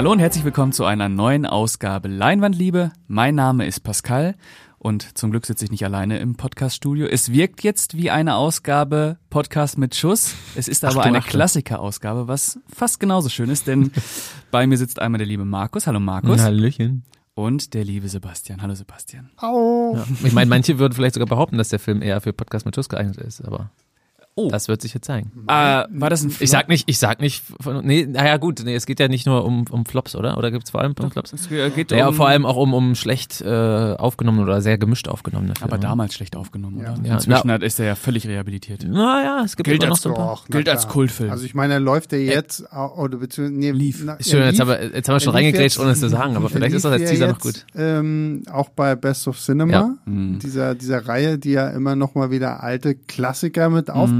Hallo und herzlich willkommen zu einer neuen Ausgabe Leinwandliebe. Mein Name ist Pascal und zum Glück sitze ich nicht alleine im Podcaststudio. Es wirkt jetzt wie eine Ausgabe Podcast mit Schuss. Es ist aber Achtung, eine. Klassikerausgabe, was fast genauso schön ist, denn bei mir sitzt einmal der liebe Markus. Hallo Markus. Hallöchen. Und der liebe Sebastian. Hallo Sebastian. Au. Ja. Ich meine, manche würden vielleicht sogar behaupten, dass der Film eher für Podcast mit Schuss geeignet ist, aber Oh. das wird sich jetzt zeigen. Äh, war das ein Ich sag nicht, ich sag nicht, von, nee, naja gut, nee, es geht ja nicht nur um, um Flops, oder? Oder gibt's vor allem um Flops? Es geht Ja, um, vor allem auch um, um schlecht äh, aufgenommene oder sehr gemischt aufgenommene Filme. aber damals schlecht aufgenommen, oder? Ja. Inzwischen hat, ist er ja völlig rehabilitiert. Naja, es gibt Gilt immer noch als so ein paar. Doch, na Gilt als. Kultfilm. Also ich meine, er läuft ja jetzt au- oder beziehungsweise nee, Lief. na, Ist schön, jetzt lief- haben wir, jetzt haben wir schon reingegrätscht, jetzt- ohne es zu sagen, aber er vielleicht ist das als ja Teaser noch jetzt, gut. Ähm, auch bei Best of Cinema, Ja. Mhm. dieser, dieser Reihe, die ja immer noch mal wieder alte Klassiker mit aufbringen. Und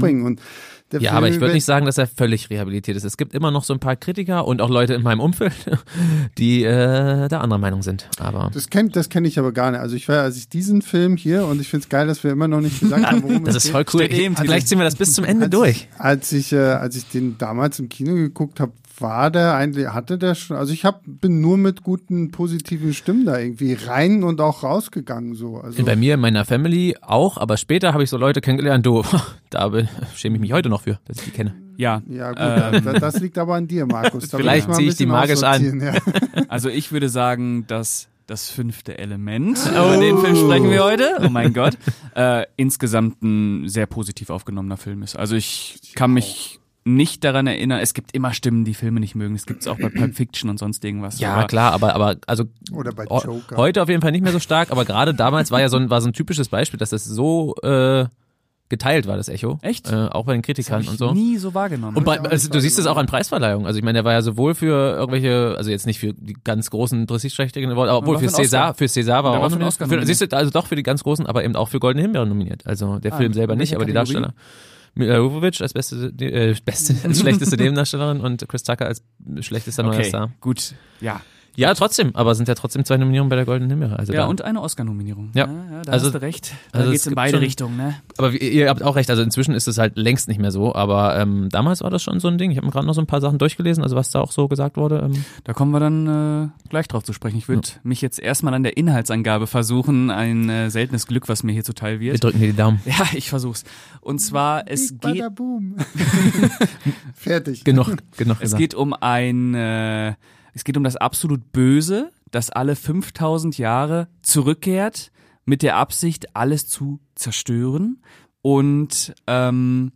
der Mhm. Ja, Film aber ich würde nicht sagen, dass er völlig rehabilitiert ist. Es gibt immer noch so ein paar Kritiker und auch Leute in meinem Umfeld, die äh, da anderer Meinung sind. Aber Das kenne das kenn ich aber gar nicht. Also ich war, als ich diesen Film hier, und ich finde es geil, dass wir immer noch nicht gesagt haben, worum das es ist geht. voll cool. Eh im Ich, vielleicht ziehen wir das bis zum Ende als, durch. Als ich, äh, als ich den damals im Kino geguckt habe, war der eigentlich, hatte der schon, also ich hab, bin nur mit guten, positiven Stimmen da irgendwie rein und auch rausgegangen so. Also, Bei mir in meiner Family auch, aber später habe ich so Leute kennengelernt, du, da schäme ich mich heute noch für, dass ich die kenne. Ja, ja gut, Ähm. da- das liegt aber an dir, Markus. Da Vielleicht mal ein zieh ich die magisch an. Ja. Also ich würde sagen, dass das fünfte Element, über den Film sprechen wir heute, oh mein Gott, äh, insgesamt ein sehr positiv aufgenommener Film ist. Also ich kann mich nicht daran erinnern, es gibt immer Stimmen, die Filme nicht mögen. Es gibt es auch bei Pulp Fiction und sonst irgendwas. Ja, aber klar, aber, aber also Oder bei o- Joker. heute auf jeden Fall nicht mehr so stark, aber gerade damals war ja so ein, war so ein typisches Beispiel, dass das so äh, geteilt war, das Echo. Echt? Äh, auch bei den Das Kritikern ich und so. nie so wahrgenommen. Und bei, also, du siehst es auch an Preisverleihungen. Also ich meine, der war ja sowohl für irgendwelche, also jetzt nicht für die ganz großen prestigeträchtigen Awards, aber obwohl für César, für César war er war auch nominiert. Oscar Für, siehst du, also doch für die ganz großen, aber eben auch für Goldene Himbeeren nominiert. Also der Ah, Film selber nicht, aber die? Darsteller. Mila Jovovich als beste, äh, beste, als schlechteste Nebendarstellerin und Chris Tucker als schlechtester neuer okay, Star. gut, ja. Ja, trotzdem, aber sind ja trotzdem zwei Nominierungen bei der Goldenen Himbeere. Also Ja, da. und eine Oscar-Nominierung. Ja. ja da Also- hast du recht. Da also geht's es in beide schon- Richtungen, ne? Aber ihr habt auch recht, also inzwischen ist es halt längst nicht mehr so, aber ähm, damals war das schon so ein Ding. Ich habe mir gerade noch so ein paar Sachen durchgelesen, also was da auch so gesagt wurde. Ähm, Da kommen wir dann äh, gleich drauf zu sprechen. Ich würde mich jetzt erstmal an der Inhaltsangabe versuchen. Ein äh, seltenes Glück, was mir hier zuteil wir wird. drücken dir die Daumen. Ja, ich versuch's. Und zwar, es Big geht, Bada Boom. Fertig. Genug, genug es gesagt. geht um ein, äh, es geht um das absolut Böse, das alle 5000 Jahre zurückkehrt mit der Absicht, alles zu zerstören. Und ähm,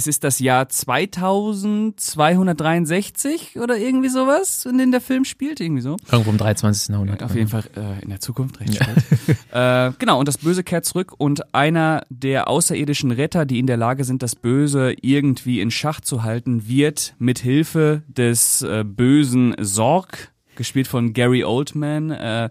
es ist das Jahr 2263 oder irgendwie sowas, in dem der Film spielt, irgendwie so. Irgendwo im 23. Jahrhundert. Auf jeden Fall äh, in der Zukunft, recht spät. äh, genau, und das Böse kehrt zurück und einer der außerirdischen Retter, die in der Lage sind, das Böse irgendwie in Schach zu halten, wird mit Hilfe des äh, bösen Sorg, gespielt von Gary Oldman, äh,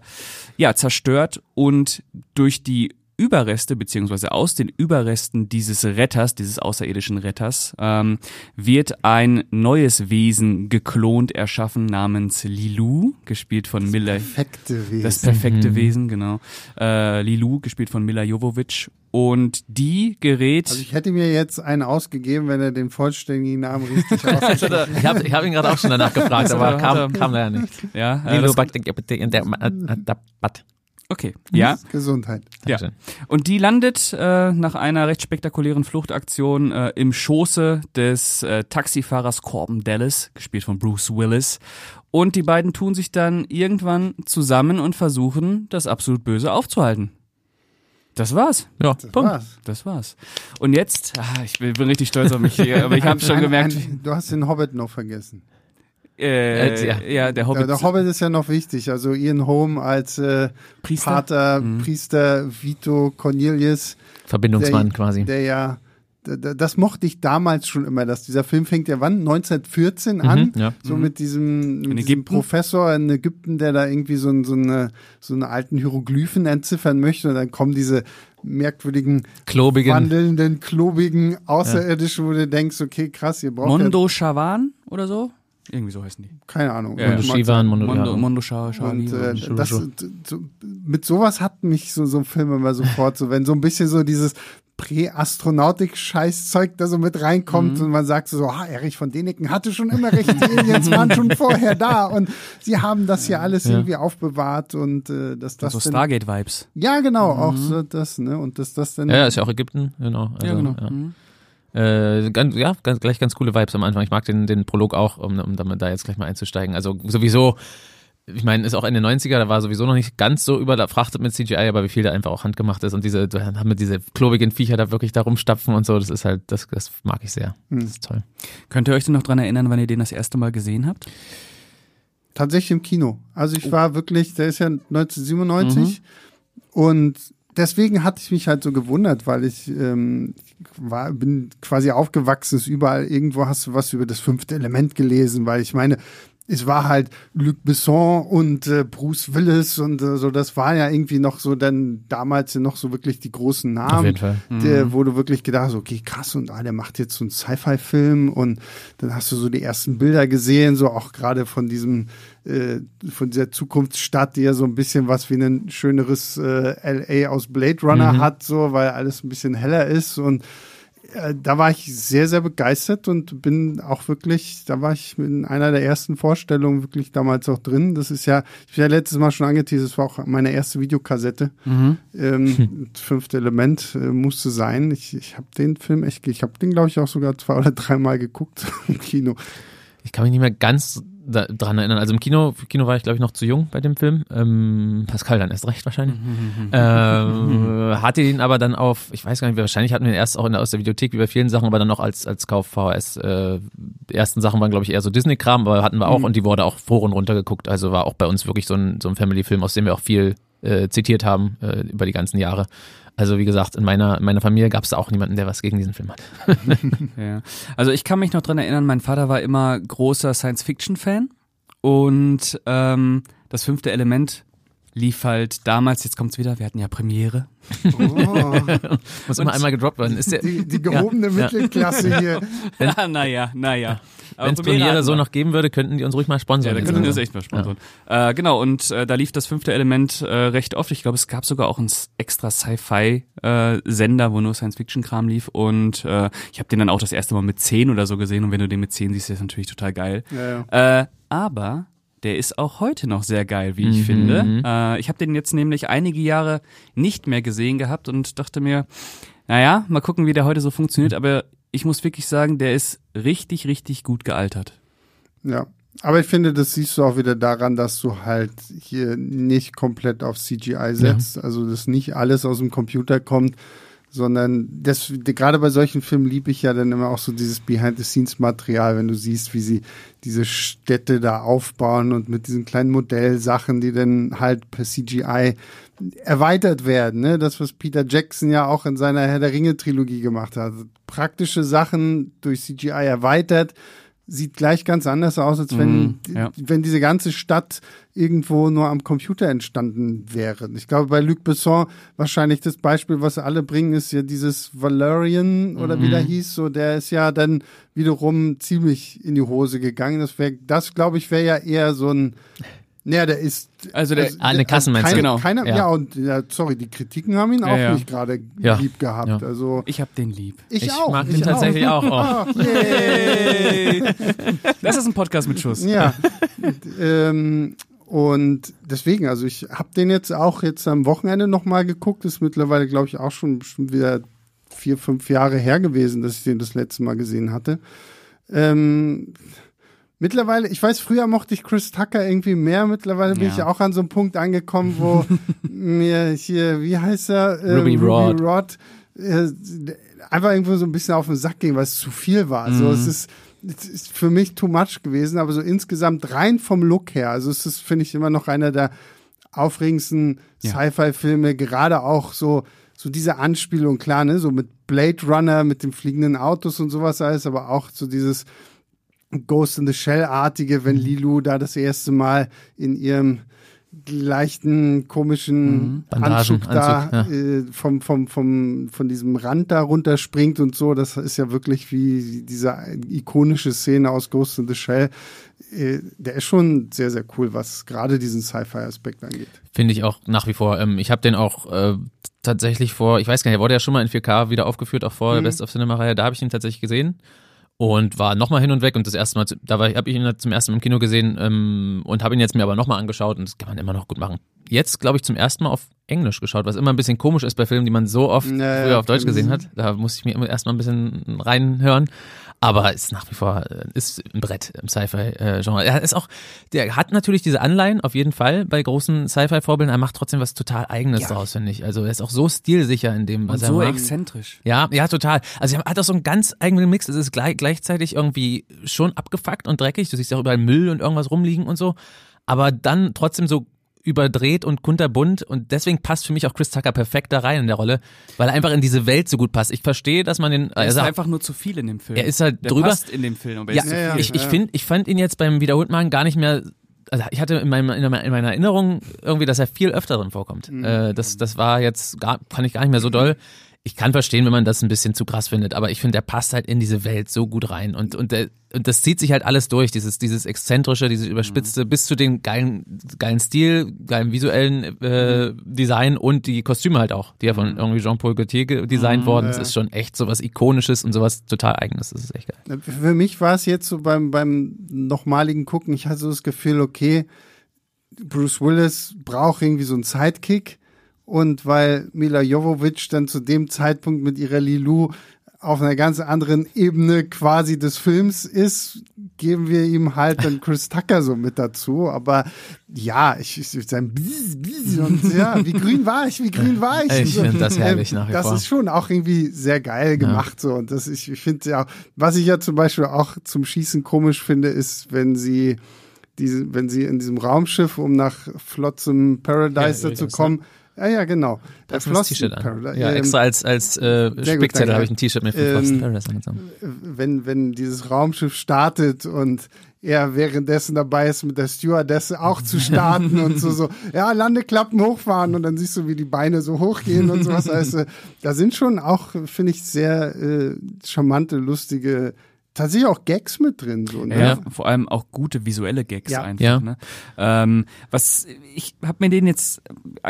ja, zerstört und durch die Überreste, beziehungsweise aus den Überresten dieses Retters, dieses außerirdischen Retters, ähm, wird ein neues Wesen geklont erschaffen namens Lilu, gespielt von Mila. Perfekte Wesen. Das perfekte Wesen, genau. Äh, Lilu, gespielt von Mila Jovovich. Und die gerät. also ich hätte mir jetzt einen ausgegeben, wenn er den vollständigen Namen richtig ausspricht. Ich habe ich hab ihn gerade auch schon danach gefragt, aber er- kam, kam leider nicht. ja, äh, Lilo das, Okay. Ja. Gesundheit. Ja. Und die landet äh, nach einer recht spektakulären Fluchtaktion äh, im Schoße des äh, Taxifahrers Corbin Dallas, gespielt von Bruce Willis. Und die beiden tun sich dann irgendwann zusammen und versuchen, das absolut Böse aufzuhalten. Das war's. Ja, Das Punkt. war's. Das war's. Und jetzt, ah, ich bin richtig stolz auf mich hier, aber ich habe schon Ein- gemerkt, ein- du hast den Hobbit noch vergessen. Äh, ja. ja. der Hobbit. Der, der Hobbit ist ja noch wichtig. Also Ian Holm als äh, Priester? Pater, Mhm. Priester Vito Cornelius, Verbindungsmann der, quasi. der ja, das mochte ich damals schon immer, dass dieser Film fängt ja wann? 1914 an. Mhm, ja. So mit diesem, mit diesem Ägypten? Professor in Ägypten, der da irgendwie so, ein- so, eine, so eine alten Hieroglyphen entziffern möchte und dann kommen diese merkwürdigen, Klobigen. wandelnden, klobigen Außerirdischen, wo du denkst, okay, krass, ihr braucht Mondo Shawan oder so? Irgendwie so heißen die. keine Ahnung. Ja, Mondo. Shivan, Mondo, Mondo. Mondo Sha. Und äh, das, so, mit sowas hat mich so, so ein Film immer sofort so, wenn so ein bisschen so dieses Prä-Astronautik-Scheißzeug da so mit reinkommt mhm. und man sagt so, ah, Erich von Däniken hatte schon immer recht, die Aliens waren schon vorher da und sie haben das hier alles ja. irgendwie aufbewahrt und äh, dass das. So Stargate-Vibes. Ja, genau, mhm. auch so das, ne? Und dass das dann. Ja, ist ja auch Ägypten, genau. Also, ja, genau. Ja. Mhm. Äh, ganz, ja, ganz, gleich ganz coole Vibes am Anfang. Ich mag den, den Prolog auch, um, um damit da jetzt gleich mal einzusteigen. Also sowieso ich meine, ist auch Ende 90er, da war sowieso noch nicht ganz so überfrachtet mit CGI, aber wie viel da einfach auch handgemacht ist und diese, haben wir diese klobigen Viecher da wirklich da rumstapfen und so, das ist halt, das, das mag ich sehr. Das ist toll. Könnt ihr euch denn noch dran erinnern, wann ihr den das erste Mal gesehen habt? Tatsächlich im Kino. Also ich oh. war wirklich, der ist ja 1997 mhm. und deswegen hatte ich mich halt so gewundert, weil ich ähm, war, bin quasi aufgewachsen, ist überall irgendwo hast du was über das fünfte Element gelesen, weil ich meine, es war halt Luc Besson und äh, Bruce Willis und äh, so, das war ja irgendwie noch so dann damals noch so wirklich die großen Namen. Auf jeden Fall. Der, mhm. wo du wirklich gedacht hast, okay, krass, und ah, der macht jetzt so einen Sci-Fi-Film und dann hast du so die ersten Bilder gesehen, so auch gerade von diesem, äh, von dieser Zukunftsstadt, die ja so ein bisschen was wie ein schöneres äh, LA aus Blade Runner mhm. hat, so, weil alles ein bisschen heller ist und äh, da war ich sehr, sehr begeistert und bin auch wirklich, da war ich in einer der ersten Vorstellungen wirklich damals auch drin. Das ist ja, ich bin ja letztes Mal schon angeteasert, das war auch meine erste Videokassette. Mhm. Ähm, fünfte Element äh, musste sein. Ich, ich habe den Film echt, ich habe den glaube ich auch sogar zwei oder dreimal geguckt im Kino. Ich kann mich nicht mehr ganz da, dran erinnern. Also im Kino, Kino war ich glaube ich noch zu jung bei dem Film. Ähm, Pascal dann erst recht wahrscheinlich. ähm, hatte ihn aber dann auf, ich weiß gar nicht, wahrscheinlich hatten wir ihn erst auch in der, aus der Videothek wie bei vielen Sachen, aber dann noch als als Kauf VHS. Äh, die ersten Sachen waren glaube ich eher so Disney-Kram, aber hatten wir auch mhm. und die wurde auch vor und runter geguckt. Also war auch bei uns wirklich so ein so ein Family-Film, aus dem wir auch viel äh, zitiert haben äh, über die ganzen Jahre. Also wie gesagt, in meiner, in meiner Familie gab es auch niemanden, der was gegen diesen Film hat. ja. Also ich kann mich noch dran erinnern, mein Vater war immer großer Science-Fiction-Fan und ähm, das fünfte Element lief halt damals, jetzt kommt's wieder, wir hatten ja Premiere. Oh. Muss immer einmal gedroppt werden. Ist der, die, die gehobene ja. Mittelklasse hier. ja, naja, naja. Wenn es Premiere so noch geben würde, könnten die uns ruhig mal sponsern. Ja, dann könnten die uns echt mal sponsern. Ja. Äh, genau, und äh, da lief das fünfte Element äh, recht oft. Ich glaube, es gab sogar auch einen extra Sci-Fi-Sender, äh, wo nur Science-Fiction-Kram lief. Und äh, ich habe den dann auch das erste Mal mit 10 oder so gesehen. Und wenn du den mit 10 siehst, ist das natürlich total geil. Ja, ja. Äh, aber der ist auch heute noch sehr geil, wie ich mhm. finde. Äh, ich habe den jetzt nämlich einige Jahre nicht mehr gesehen gehabt und dachte mir, naja, mal gucken, wie der heute so funktioniert. Aber ich muss wirklich sagen, der ist richtig, richtig gut gealtert. Ja, aber ich finde, das siehst du auch wieder daran, dass du halt hier nicht komplett auf CGI setzt. Ja. Also, dass nicht alles aus dem Computer kommt, sondern das, gerade bei solchen Filmen liebe ich ja dann immer auch so dieses Behind-the-Scenes-Material, wenn du siehst, wie sie diese Städte da aufbauen und mit diesen kleinen Modellsachen, die dann halt per CGI erweitert werden. Ne? Das, was Peter Jackson ja auch in seiner Herr der Ringe-Trilogie gemacht hat. Praktische Sachen durch CGI erweitert, sieht gleich ganz anders aus, als wenn, mm, ja. wenn diese ganze Stadt irgendwo nur am Computer entstanden wäre. Ich glaube, bei Luc Besson wahrscheinlich das Beispiel, was alle bringen, ist ja dieses Valerian oder mm. wie der mhm. hieß, so der ist ja dann wiederum ziemlich in die Hose gegangen. Das wäre, das glaube ich, wäre ja eher so ein naja, der ist. Also der, also, eine Kassenmensch, genau. Keiner, ja. ja. und ja, sorry, die Kritiken haben ihn auch ja, nicht gerade lieb gehabt. Also ich habe den lieb. Ich, ich auch. mag ich ihn tatsächlich auch. auch. Oh, yay. das ist ein Podcast mit Schuss. Ja. ähm, und deswegen, also ich habe den jetzt auch jetzt am Wochenende nochmal geguckt. Ist mittlerweile, glaube ich, auch schon bestimmt wieder vier, fünf Jahre her gewesen, dass ich den das letzte Mal gesehen hatte. Ähm, Mittlerweile, ich weiß, früher mochte ich Chris Tucker irgendwie mehr. Mittlerweile bin ja. ich auch an so einem Punkt angekommen, wo mir hier, wie heißt er? Äh, Ruby, Ruby Rod. Rod äh, einfach irgendwo so ein bisschen auf den Sack ging, weil es zu viel war. Also mhm. es ist, es ist für mich too much gewesen, aber so insgesamt rein vom Look her. Also es ist, finde ich, immer noch einer der aufregendsten ja. Sci-Fi-Filme, gerade auch so, so diese Anspielung, klar, ne, so mit Blade Runner, mit den fliegenden Autos und sowas alles, aber auch so dieses, Ghost in the Shell-artige, wenn mhm. Lilu da das erste Mal in ihrem leichten komischen Mhm. Bandagen, Anzug da Anzug, äh, vom, vom, vom, von diesem Rand da runterspringt und so. Das ist ja wirklich wie diese ikonische Szene aus Ghost in the Shell. Äh, der ist schon sehr, sehr cool, was gerade diesen Sci-Fi-Aspekt angeht. Finde ich auch nach wie vor. Ähm, ich habe den auch äh, tatsächlich vor, ich weiß gar nicht, er wurde ja schon mal in 4K wieder aufgeführt, auch vor der Best of Cinema-Reihe. Da habe ich ihn tatsächlich gesehen und war nochmal hin und weg und das erste Mal, da habe ich ihn zum ersten Mal im Kino gesehen ähm, und habe ihn jetzt mir aber nochmal angeschaut und das kann man immer noch gut machen. Jetzt, glaube ich, zum ersten Mal auf Englisch geschaut, was immer ein bisschen komisch ist bei Filmen, die man so oft Naja, früher auf Deutsch gesehen hat. Da musste ich mir immer erstmal ein bisschen reinhören. Aber ist nach wie vor, äh, ist ein Brett im Sci-Fi-Genre. Er ist auch, der hat natürlich diese Anleihen auf jeden Fall bei großen Sci-Fi-Vorbildern. Er macht trotzdem was total Eigenes draus, finde ich. Also er ist auch so stilsicher in dem, was Und er so macht. exzentrisch. Ja, ja, total. Also er hat auch so einen ganz eigenen Mix. Es ist gleich, gleichzeitig irgendwie schon abgefuckt und dreckig. Du siehst ja auch überall Müll und irgendwas rumliegen und so. Aber dann trotzdem so überdreht und kunterbunt und deswegen passt für mich auch Chris Tucker perfekt da rein in der Rolle, weil er einfach in diese Welt so gut passt. Ich verstehe, dass man den, Er ist also einfach nur zu viel in dem Film. er ist halt der drüber. passt in dem Film, aber er Ja, ist zu Ja, ja. viel. ich, ich finde, ich fand ihn jetzt beim wiederholten Mal gar nicht mehr. Also ich hatte in, meinem, in meiner in meiner Erinnerung irgendwie, dass er viel öfter drin vorkommt. Äh, das, das war jetzt gar, fand ich gar nicht mehr so doll. Ich kann verstehen, wenn man das ein bisschen zu krass findet, aber ich finde, der passt halt in diese Welt so gut rein und und, der, und das zieht sich halt alles durch, dieses dieses exzentrische, dieses überspitzte, bis zu dem geilen geilen Stil, geilen visuellen äh, Design und die Kostüme halt auch, die ja von irgendwie Jean-Paul Gaultier designt worden. Das ist schon echt sowas ikonisches und sowas total eigenes. Das ist echt geil. Für mich war es jetzt so beim, beim nochmaligen Gucken, ich hatte so das Gefühl, okay, Bruce Willis braucht irgendwie so einen Sidekick. Und weil Mila Jovovich dann zu dem Zeitpunkt mit ihrer Lilu auf einer ganz anderen Ebene quasi des Films ist, geben wir ihm halt dann Chris Tucker so mit dazu. Aber ja, ich, ich sein Bzz, Bzz und ja, wie grün war ich, wie grün war ich. Ich So, find das herrlich nach wie Das vor. ist schon auch irgendwie sehr geil gemacht so und das ich, ich finde ja, was ich ja zum Beispiel auch zum Schießen komisch finde, ist, wenn sie diese, wenn sie in diesem Raumschiff, um nach Flotsam Paradise Ja, dazu kommen, ja ja genau, Da du das T-Shirt an. Ja, ähm, extra als, als äh, Spickzettel habe ich ein T-Shirt mit Ähm, Paradise angezogen. wenn, wenn dieses Raumschiff startet und er währenddessen dabei ist, mit der Stewardess auch zu starten und so, so, ja, Landeklappen hochfahren und dann siehst du, wie die Beine so hochgehen und sowas. Also, da sind schon auch, finde ich, sehr äh, charmante, lustige, tatsächlich auch Gags mit drin. So, ne? Ja, vor allem auch gute visuelle Gags Ja. einfach. Ja. Ne? Ähm, was ich habe mir den jetzt,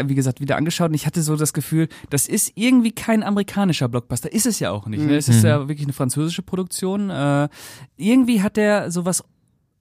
wie gesagt, wieder angeschaut und ich hatte so das Gefühl, das ist irgendwie kein amerikanischer Blockbuster. Ist es ja auch nicht. Ne? Es ist ja wirklich eine französische Produktion. Äh, irgendwie hat der sowas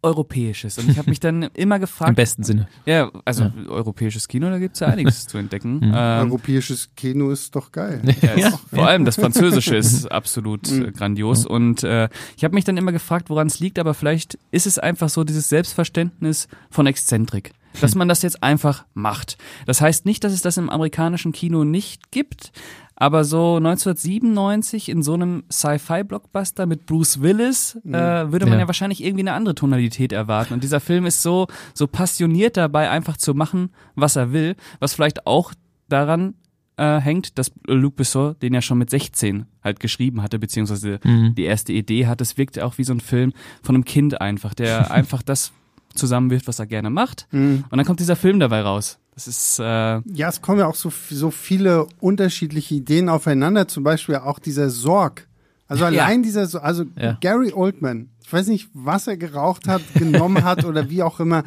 Europäisches. Und ich habe mich dann immer Im gefragt. besten Sinne. Ja, also europäisches Kino, da gibt's ja einiges zu entdecken. Mhm. Ähm, Europäisches Kino ist doch geil. ja, ist, vor allem das Französische ist absolut Mhm. äh, grandios. Und äh, ich habe mich dann immer gefragt, woran es liegt, aber vielleicht ist es einfach so dieses Selbstverständnis von Exzentrik. Dass man das jetzt einfach macht. Das heißt nicht, dass es das im amerikanischen Kino nicht gibt, aber so 1997 in so einem Sci-Fi-Blockbuster mit Bruce Willis äh, würde man Ja. ja. wahrscheinlich irgendwie eine andere Tonalität erwarten. Und dieser Film ist so, so passioniert dabei, einfach zu machen, was er will, was vielleicht auch daran äh, hängt, dass Luc Besson den ja schon mit 16 halt geschrieben hatte, beziehungsweise die erste Idee hat. Es wirkt auch wie so ein Film von einem Kind einfach, der einfach das zusammenwirft, was er gerne macht. Und dann kommt dieser Film dabei raus. Das ist, äh, Ja, es kommen ja auch so, so viele unterschiedliche Ideen aufeinander, zum Beispiel auch dieser Sorg. Also allein dieser, So- also Ja. Gary Oldman, ich weiß nicht, was er geraucht hat, genommen hat oder wie auch immer,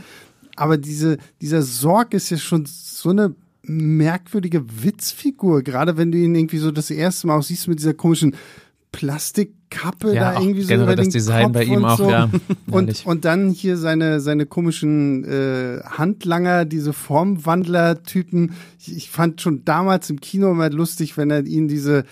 aber diese, dieser Sorg ist ja schon so eine merkwürdige Witzfigur, gerade wenn du ihn irgendwie so das erste Mal auch siehst mit dieser komischen Plastikkappe Ja, da irgendwie so generell über das den Design Kopf bei ihm und auch, so. ja. Und, und dann hier seine, seine komischen äh, Handlanger, diese Formwandler-Typen. Ich, ich fand schon damals im Kino immer lustig, wenn er ihnen diese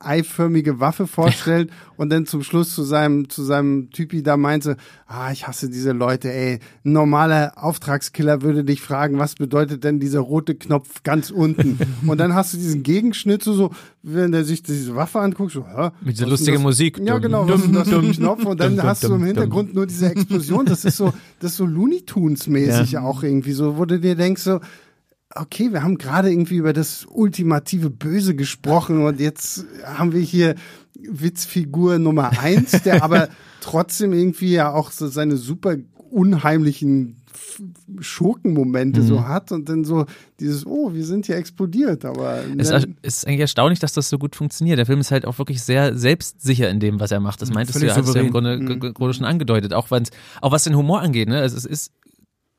eiförmige Waffe vorstellt und dann zum Schluss zu seinem, zu seinem Typi da meinte, ah, ich hasse diese Leute, ey. Ein normaler Auftragskiller würde dich fragen, was bedeutet denn dieser rote Knopf ganz unten? und dann hast du diesen Gegenschnitt so, so wenn er sich diese Waffe anguckt, so, hä? Mit dieser lustigen? Musik. Ja, genau, was ist das für ein Knopf? Und dann hast du im. Hintergrund nur diese Explosion. Das ist so, das ist so Looney Tunes mäßig Ja. auch irgendwie so, wo du dir denkst so, okay, wir haben gerade irgendwie über das ultimative Böse gesprochen und jetzt haben wir hier Witzfigur Nummer eins, der aber trotzdem irgendwie ja auch so seine super unheimlichen Schurkenmomente mhm. so hat und dann so dieses, oh, wir sind hier explodiert, aber. Es ist eigentlich erstaunlich, dass das so gut funktioniert. Der Film ist halt auch wirklich sehr selbstsicher in dem, was er macht. Das meintest du ja, hast du ja im Grunde, mhm. schon angedeutet. Auch, auch was den Humor angeht, ne? Also es ist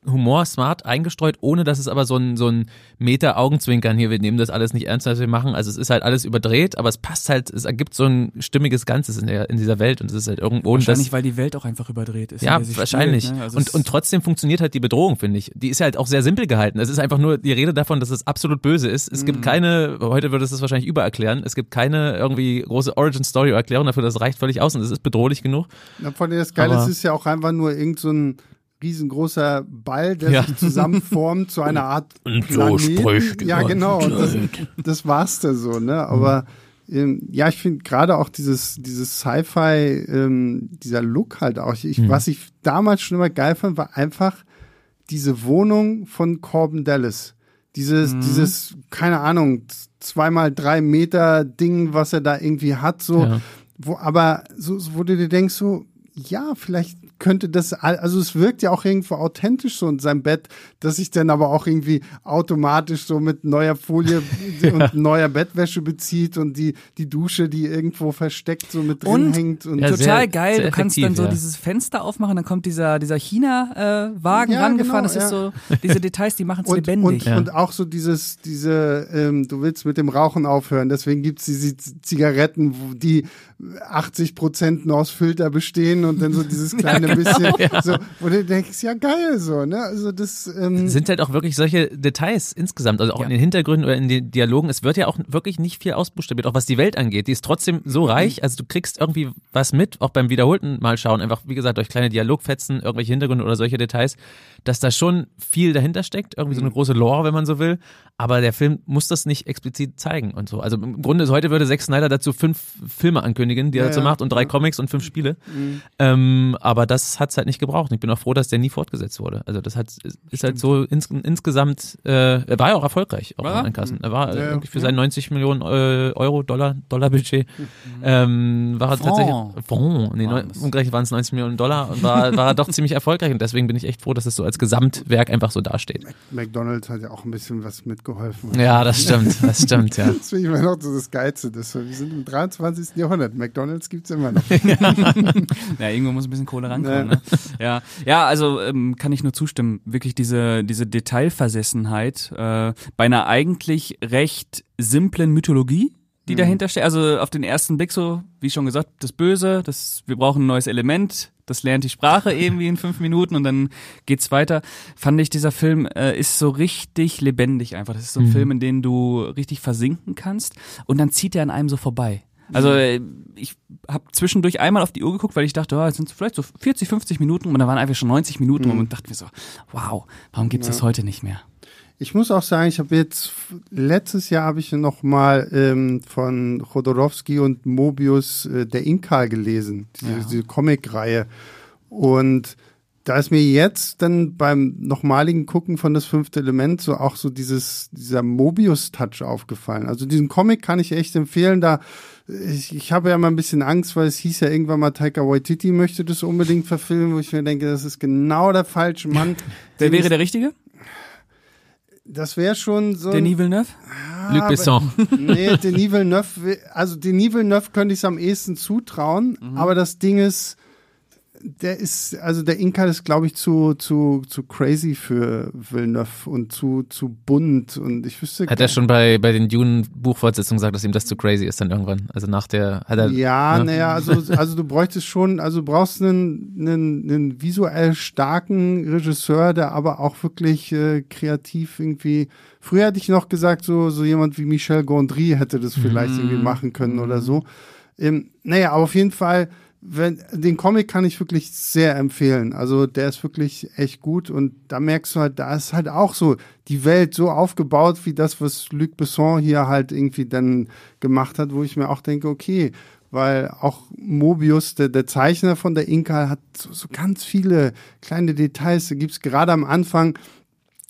Humor smart eingestreut, ohne dass es aber so ein, so ein Meter-Augenzwinkern hier, wir nehmen das alles nicht ernst, was wir machen. Also es ist halt alles überdreht, aber es passt halt, es ergibt so ein stimmiges Ganzes in, der, in dieser Welt und es ist halt irgendwo. Wahrscheinlich, das, weil die Welt auch einfach überdreht ist. Ja, wahrscheinlich. Spielt, ne? also und, und trotzdem funktioniert halt die Bedrohung, finde ich. Die ist halt auch sehr simpel gehalten. Es ist einfach nur die Rede davon, dass es absolut böse ist. Es mhm. gibt keine, heute würde es das wahrscheinlich übererklären, es gibt keine irgendwie große Origin-Story-Erklärung dafür, das reicht völlig aus und es ist bedrohlich genug. Na, von das Geile ist, ist ja auch einfach nur irgend so ein riesengroßer Ball, der ja. sich zusammenformt zu einer Art Und so spricht Ja, genau. Das, das war's da so, ne? Aber ähm, ja, ich finde gerade auch dieses, dieses Sci-Fi, ähm, dieser Look halt auch. Ich, mhm. Was ich damals schon immer geil fand, war einfach diese Wohnung von Corbin Dallas. Dieses, mhm. dieses, keine Ahnung, zweimal drei Meter Ding, was er da irgendwie hat, so, ja. wo, aber so, wo du dir denkst, so, ja, vielleicht könnte das, also es wirkt ja auch irgendwo authentisch so in seinem Bett, dass sich dann aber auch irgendwie automatisch so mit neuer Folie und neuer Bettwäsche bezieht und die, die Dusche, die irgendwo versteckt so mit drin und, hängt. Und ja, total sehr, geil. Sehr du kannst dann so ja. dieses Fenster aufmachen, dann kommt dieser, dieser China-Wagen äh, ja, rangefahren. Genau, das ist so, diese Details, die machen es lebendig. Und, und auch so dieses, diese, ähm, du willst mit dem Rauchen aufhören, deswegen gibt's diese Zigaretten, die 80 Prozent nur aus Filter bestehen und dann so dieses kleine ja, genau, bisschen, ja. so, wo du denkst, ja geil, so, ne? Also das ähm sind halt auch wirklich solche Details insgesamt, also auch ja. in den Hintergründen oder in den Dialogen. Es wird ja auch wirklich nicht viel ausbuchstabiert, auch was die Welt angeht. Die ist trotzdem so mhm. reich, also du kriegst irgendwie was mit, auch beim wiederholten Mal schauen, einfach wie gesagt durch kleine Dialogfetzen, irgendwelche Hintergründe oder solche Details, dass da schon viel dahinter steckt, irgendwie so eine mhm. große Lore, wenn man so will. Aber der Film muss das nicht explizit zeigen und so. Also im Grunde heute würde Zack Snyder dazu fünf Filme ankündigen, die er dazu macht und drei Comics und fünf Spiele. Mhm. Ähm, aber das hat es halt nicht gebraucht. Ich bin auch froh, dass der nie fortgesetzt wurde. Also das hat ist halt so ins, insgesamt, äh, er war ja auch erfolgreich auch war in Kassen. Er war ja, für sein 90 Millionen äh, Euro, Dollar, Dollar Budget, mhm. ähm, war er tatsächlich, Fonds, nee, umgerechnet waren es 90 Millionen Dollar und war, war er doch ziemlich erfolgreich und deswegen bin ich echt froh, dass es so als Gesamtwerk einfach so dasteht. McDonalds hat ja auch ein bisschen was mitgeholfen. Ja, das stimmt, das stimmt, ja. das finde ich immer noch so das Geilste. Das, wir sind im 23. Jahrhundert. McDonalds gibt es immer noch. ja, irgendwo muss ein bisschen Kohle rankommen. Ne? Ja, ja, also ähm, kann ich nur zustimmen. Wirklich diese, diese Detailversessenheit äh, bei einer eigentlich recht simplen Mythologie, die mhm. dahinter steht. Also auf den ersten Blick so, wie schon gesagt, das Böse, das, wir brauchen ein neues Element, das lernt die Sprache irgendwie in fünf Minuten und dann geht's weiter. Fand ich, dieser Film äh, ist so richtig lebendig einfach. Das ist so ein mhm. Film, in den du richtig versinken kannst und dann zieht er an einem so vorbei. Also mhm. äh, ich habe zwischendurch einmal auf die Uhr geguckt, weil ich dachte, oh, jetzt sind es vielleicht so 40, 50 Minuten und dann waren einfach schon 90 Minuten mhm. und dachte mir so, wow, warum gibt's ja. das heute nicht mehr? Ich muss auch sagen, ich habe jetzt letztes Jahr habe ich noch mal ähm, von Chodorowski und Mobius äh, der Inka gelesen, diese, ja. diese Comic-Reihe. Und da ist mir jetzt dann beim nochmaligen Gucken von das fünfte Element so auch so dieses dieser Mobius-Touch aufgefallen. Also diesen Comic kann ich echt empfehlen. Da ich, ich habe ja mal ein bisschen Angst, weil es hieß ja irgendwann mal Taika Waititi möchte das unbedingt verfilmen, wo ich mir denke, das ist genau der falsche Mann. Wer wäre der Richtige? Das wäre schon so. Denis Villeneuve? Ah, Luc Besson. Nee, Denis Villeneuve, also Denis Villeneuve könnte ich es am ehesten zutrauen, mhm. aber das Ding ist, der ist, also der Inka ist, glaube ich, zu, zu, zu crazy für Villeneuve und zu, zu bunt und ich wüsste. Hat er schon bei, bei den Dune-Buchfortsetzungen gesagt, dass ihm das zu crazy ist dann irgendwann? Also nach der, hat er. Ja, ne? naja, also, also du bräuchtest schon, also du brauchst einen, einen, einen visuell starken Regisseur, der aber auch wirklich äh, kreativ irgendwie, früher hätte ich noch gesagt, so, so jemand wie Michel Gondry hätte das vielleicht mm. irgendwie machen können oder so. Ähm, naja, aber auf jeden Fall, wenn, den Comic kann ich wirklich sehr empfehlen. Also der ist wirklich echt gut und da merkst du halt, da ist halt auch so die Welt so aufgebaut wie das, was Luc Besson hier halt irgendwie dann gemacht hat, wo ich mir auch denke, okay, weil auch Mobius, der, der Zeichner von der Inka, hat so, so ganz viele kleine Details. Da gibt's gerade am Anfang,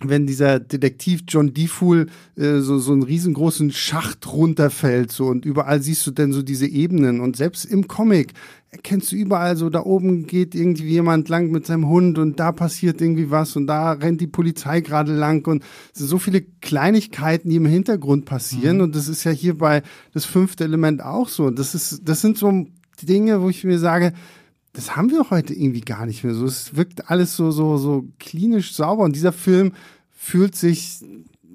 wenn dieser Detektiv John Defool äh, so, so einen riesengroßen Schacht runterfällt so und überall siehst du dann so diese Ebenen und selbst im Comic erkennst du überall so, da oben geht irgendwie jemand lang mit seinem Hund und da passiert irgendwie was und da rennt die Polizei gerade lang und es sind so viele Kleinigkeiten, die im Hintergrund passieren mhm. und das ist ja hier bei das fünfte Element auch so. Das ist, das sind so Dinge, wo ich mir sage, das haben wir heute irgendwie gar nicht mehr so. Es wirkt alles so, so, so klinisch sauber und dieser Film fühlt sich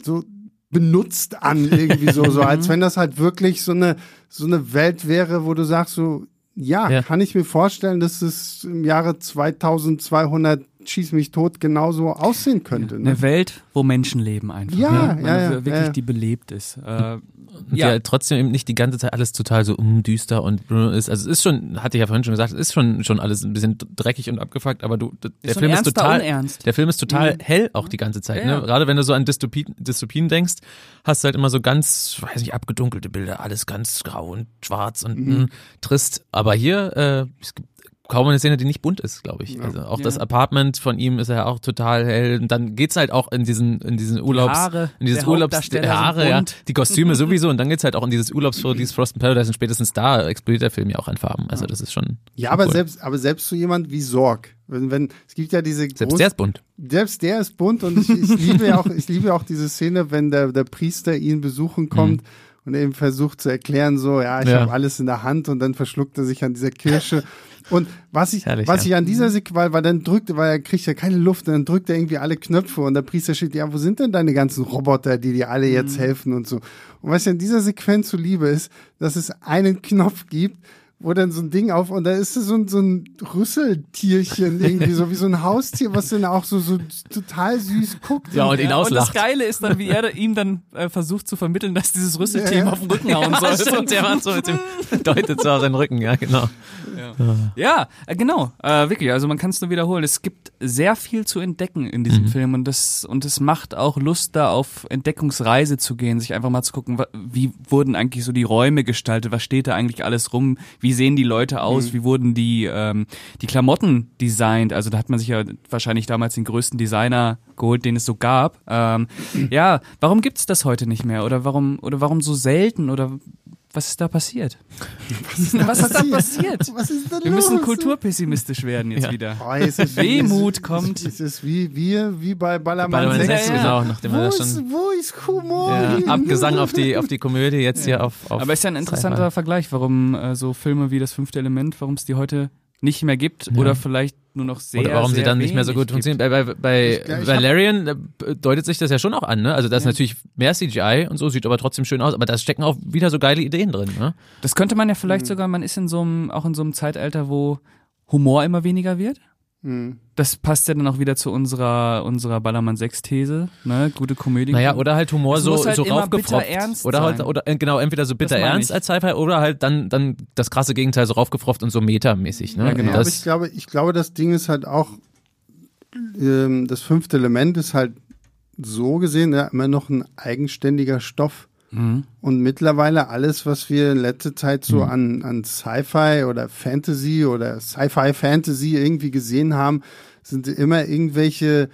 so benutzt an, irgendwie so, so, als wenn das halt wirklich so eine, so eine Welt wäre, wo du sagst so, ja, ja, kann ich mir vorstellen, dass es im Jahre 2200 schieß mich tot genauso aussehen könnte. Ne? Eine Welt, wo Menschen leben einfach. Ja, ne? ja, ja, wirklich ja. die belebt ist. Äh, und ja. ja trotzdem eben nicht die ganze Zeit alles total so um, düster und ist. Also es ist schon, hatte ich ja vorhin schon gesagt, es ist schon schon alles ein bisschen dreckig und abgefuckt, aber du der ist Film ist total unernst. der Film ist total mhm. hell auch die ganze Zeit, ja. ne? Gerade wenn du so an Dystopien, Dystopien denkst, hast du halt immer so ganz, weiß nicht, abgedunkelte Bilder, alles ganz grau und schwarz und mhm. mh, trist, aber hier äh, es gibt kaum eine Szene, die nicht bunt ist, glaube ich. Ja. Also auch ja. das Apartment von ihm ist ja auch total hell. Und dann geht's halt auch in diesen, in diesen Urlaubs, die Haare, in dieses Urlaubs, die Haare, ja, die Kostüme sowieso. Und dann geht's halt auch in dieses Urlaubsparadies Frost and Paradise und spätestens da explodiert der Film ja auch an Farben. Also das ist schon. Ja, schon aber cool. selbst, aber selbst so jemand wie Sorg, wenn, wenn, es gibt ja diese Selbst der ist bunt. Selbst der ist bunt und ich, ich liebe ja auch, ich liebe auch diese Szene, wenn der, der Priester ihn besuchen kommt. Mhm und eben versucht zu erklären, so, ja, ich ja. habe alles in der Hand und dann verschluckt er sich an dieser Kirsche. Und was ich, Herrlich, was ja. ich an dieser Sequenz, weil dann drückt, weil er kriegt ja keine Luft, und dann drückt er irgendwie alle Knöpfe und der Priester steht, ja, wo sind denn deine ganzen Roboter, die dir alle jetzt mhm. helfen und so. Und was ich an dieser Sequenz so liebe, ist, dass es einen Knopf gibt, wo dann so ein Ding auf und da ist so ein, so ein Rüsseltierchen irgendwie, so wie so ein Haustier, was dann auch so, so total süß guckt. Ja, und ihn ja, auslacht. Und das Geile ist dann, wie er ihm dann äh, versucht zu vermitteln, dass dieses Rüsseltier ja. auf den Rücken hauen soll. Ja, und der war so mit dem, deutet so auf seinen Rücken, ja, genau. Ja, ja äh, genau, äh, wirklich, also man kann es nur wiederholen. Es gibt sehr viel zu entdecken in diesem mhm. Film und das, und es macht auch Lust, da auf Entdeckungsreise zu gehen, sich einfach mal zu gucken, wie wurden eigentlich so die Räume gestaltet, was steht da eigentlich alles rum, wie sehen die Leute aus, mhm. wie wurden die, ähm, die Klamotten designt. Also da hat man sich ja wahrscheinlich damals den größten Designer geholt, den es so gab. Ähm, ja, warum gibt's das heute nicht mehr? Oder warum, oder warum so selten? Oder was ist da passiert? Was ist da, was ist da passiert? Was ist da Wir los? müssen kulturpessimistisch werden jetzt ja. wieder. Oh, ist Wehmut kommt. Es ist wie, wie, wie bei Ballermann, Ballermann 6. Ja, genau, nachdem wo, ist, schon, wo ist Humor? Ja, Abgesang auf die, auf die Komödie jetzt hier auf, auf Aber ist ja ein interessanter Vergleich, warum äh, so Filme wie Das fünfte Element, warum es die heute nicht mehr gibt ja. oder vielleicht nur noch sehr Oder warum sehr sie dann nicht mehr so gut funktionieren. Bei, bei, bei ich, Valerian deutet sich das ja schon auch an, ne? Also da ist ja. natürlich mehr CGI und so, sieht aber trotzdem schön aus, aber da stecken auch wieder so geile Ideen drin, ne? Das könnte man ja vielleicht mhm. sogar, man ist in so einem, auch in so einem Zeitalter, wo Humor immer weniger wird. Mhm. Das passt ja dann auch wieder zu unserer, unserer Ballermann 6 These, ne? Gute Komödie. Naja, oder halt Humor so, halt so raufgefropft. Oder halt, oder, äh, genau, entweder so bitter ernst als Sci-Fi oder halt dann, dann das krasse Gegenteil so raufgefropft und so metamäßig, ne? Ja, genau. Das, ich glaube, ich glaube, das Ding ist halt auch, ähm, das fünfte Element ist halt so gesehen ja immer noch ein eigenständiger Stoff. Mhm. Und mittlerweile alles, was wir in letzter Zeit so mhm. an, an Sci-Fi oder Fantasy oder Sci-Fi-Fantasy irgendwie gesehen haben, sind immer irgendwelche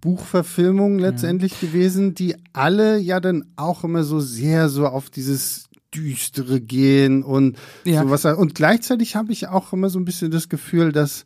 Buchverfilmungen letztendlich ja. gewesen, die alle ja dann auch immer so sehr so auf dieses Düstere gehen und ja. sowas. Und gleichzeitig habe ich auch immer so ein bisschen das Gefühl, dass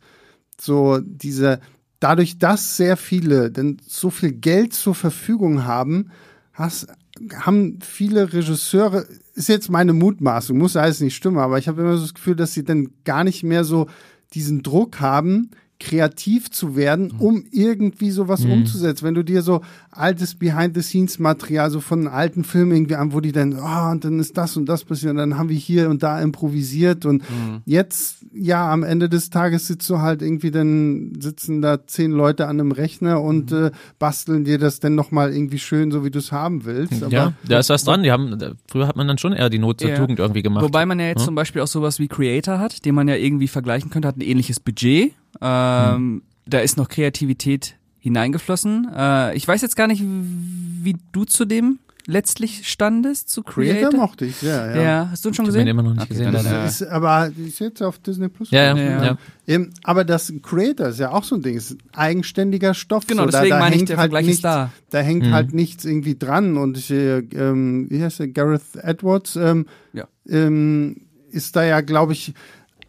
so diese, dadurch, dass sehr viele denn so viel Geld zur Verfügung haben, hast, haben viele Regisseure, ist jetzt meine Mutmaßung, muss alles nicht stimmen, aber ich habe immer so das Gefühl, dass sie dann gar nicht mehr so diesen Druck haben, kreativ zu werden, mhm. um irgendwie sowas mhm. umzusetzen. Wenn du dir so altes Behind-the-Scenes-Material so von alten Filmen irgendwie an, wo die dann, oh, und dann ist das und das passiert und dann haben wir hier und da improvisiert und mhm. jetzt, ja, am Ende des Tages sitzt du halt irgendwie, dann sitzen da zehn Leute an einem Rechner und mhm. äh, basteln dir das dann nochmal irgendwie schön, so wie du es haben willst. Aber, ja, da ist was dran. Die haben, früher hat man dann schon eher die Not zur ja. Tugend irgendwie gemacht. Wobei man ja jetzt ja? zum Beispiel auch sowas wie Creator hat, den man ja irgendwie vergleichen könnte, hat ein ähnliches Budget ähm, hm. Da ist noch Kreativität hineingeflossen. Äh, ich weiß jetzt gar nicht, wie, du zu dem letztlich standest zu Creator Creator? mochte ich sehr, ja. Ja, hast du ihn schon Ich habe ihn gesehen? immer noch nicht Okay, gesehen. leider. äh, Ist, aber ist jetzt auf Disney Plus. Ja, ja, Ja, ja. ja. Eben, aber das Creator ist ja auch so ein Ding, ist ein eigenständiger Stoff. Genau, so, deswegen da, da meine ich, hängt der halt Vergleich ist nichts, da. Da hängt Mhm. halt nichts irgendwie dran und ich, äh, ähm, wie heißt der, Gareth Edwards, ähm, Ja. ähm, ist da ja, glaube ich,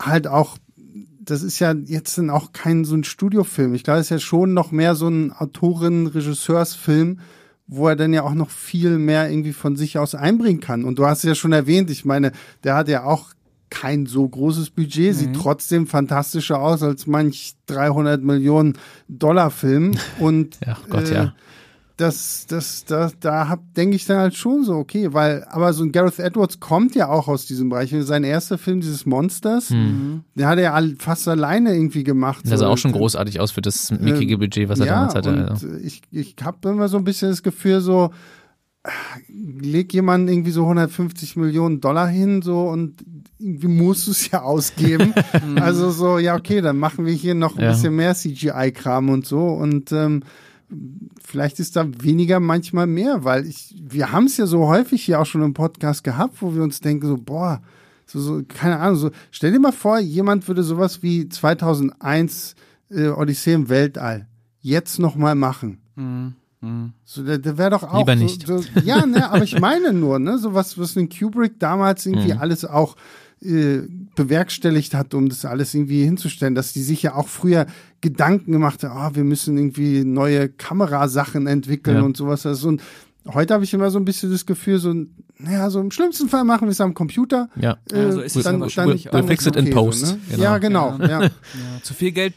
halt auch, das ist ja jetzt dann auch kein so ein Studiofilm. Ich glaube, es ist ja schon noch mehr so ein Autoren-Regisseursfilm, wo er dann ja auch noch viel mehr irgendwie von sich aus einbringen kann. Und du hast es ja schon erwähnt, ich meine, der hat ja auch kein so großes Budget, sieht trotzdem fantastischer aus als manch 300 Millionen Dollar Film. Und Ja, Gott, äh, ja. Das, das, das, da hab, denke ich dann halt schon so, okay, weil, aber so ein Gareth Edwards kommt ja auch aus diesem Bereich. Sein erster Film, dieses Monsters, der hat er ja fast alleine irgendwie gemacht. Das sah so. auch schon großartig aus für das mickige Budget, was er ja, damals hatte. Und also. ich, ich habe immer so ein bisschen das Gefühl, so, leg jemand irgendwie so 150 Millionen Dollar hin, so, und irgendwie musst du es ja ausgeben. also so, ja, okay, dann machen wir hier noch ein Ja. bisschen mehr CGI-Kram und so und ähm, vielleicht ist da weniger manchmal mehr, weil ich, wir haben es ja so häufig hier auch schon im Podcast gehabt, wo wir uns denken, so, boah, so, so, keine Ahnung, so, stell dir mal vor, jemand würde sowas wie 2001 äh, Odyssee im Weltall jetzt nochmal machen. So, der, der wäre doch auch Lieber so, nicht. So, ja, ne, aber ich meine nur, ne, so was, was ein Kubrick damals irgendwie Mhm. alles auch äh, bewerkstelligt hat, um das alles irgendwie hinzustellen, dass die sich ja auch früher Gedanken gemacht ah, wir müssen irgendwie neue Kamerasachen entwickeln Ja. und sowas. Also, und heute habe ich immer so ein bisschen das Gefühl, so, naja, so im schlimmsten Fall machen wir es am Computer. Ja. Äh, Ja, so ist es dann, aber dann, wahrscheinlich dann auch. We'll fix it in okay post. So, ne? Genau. Ja, genau. Ja. Ja, zu viel Geld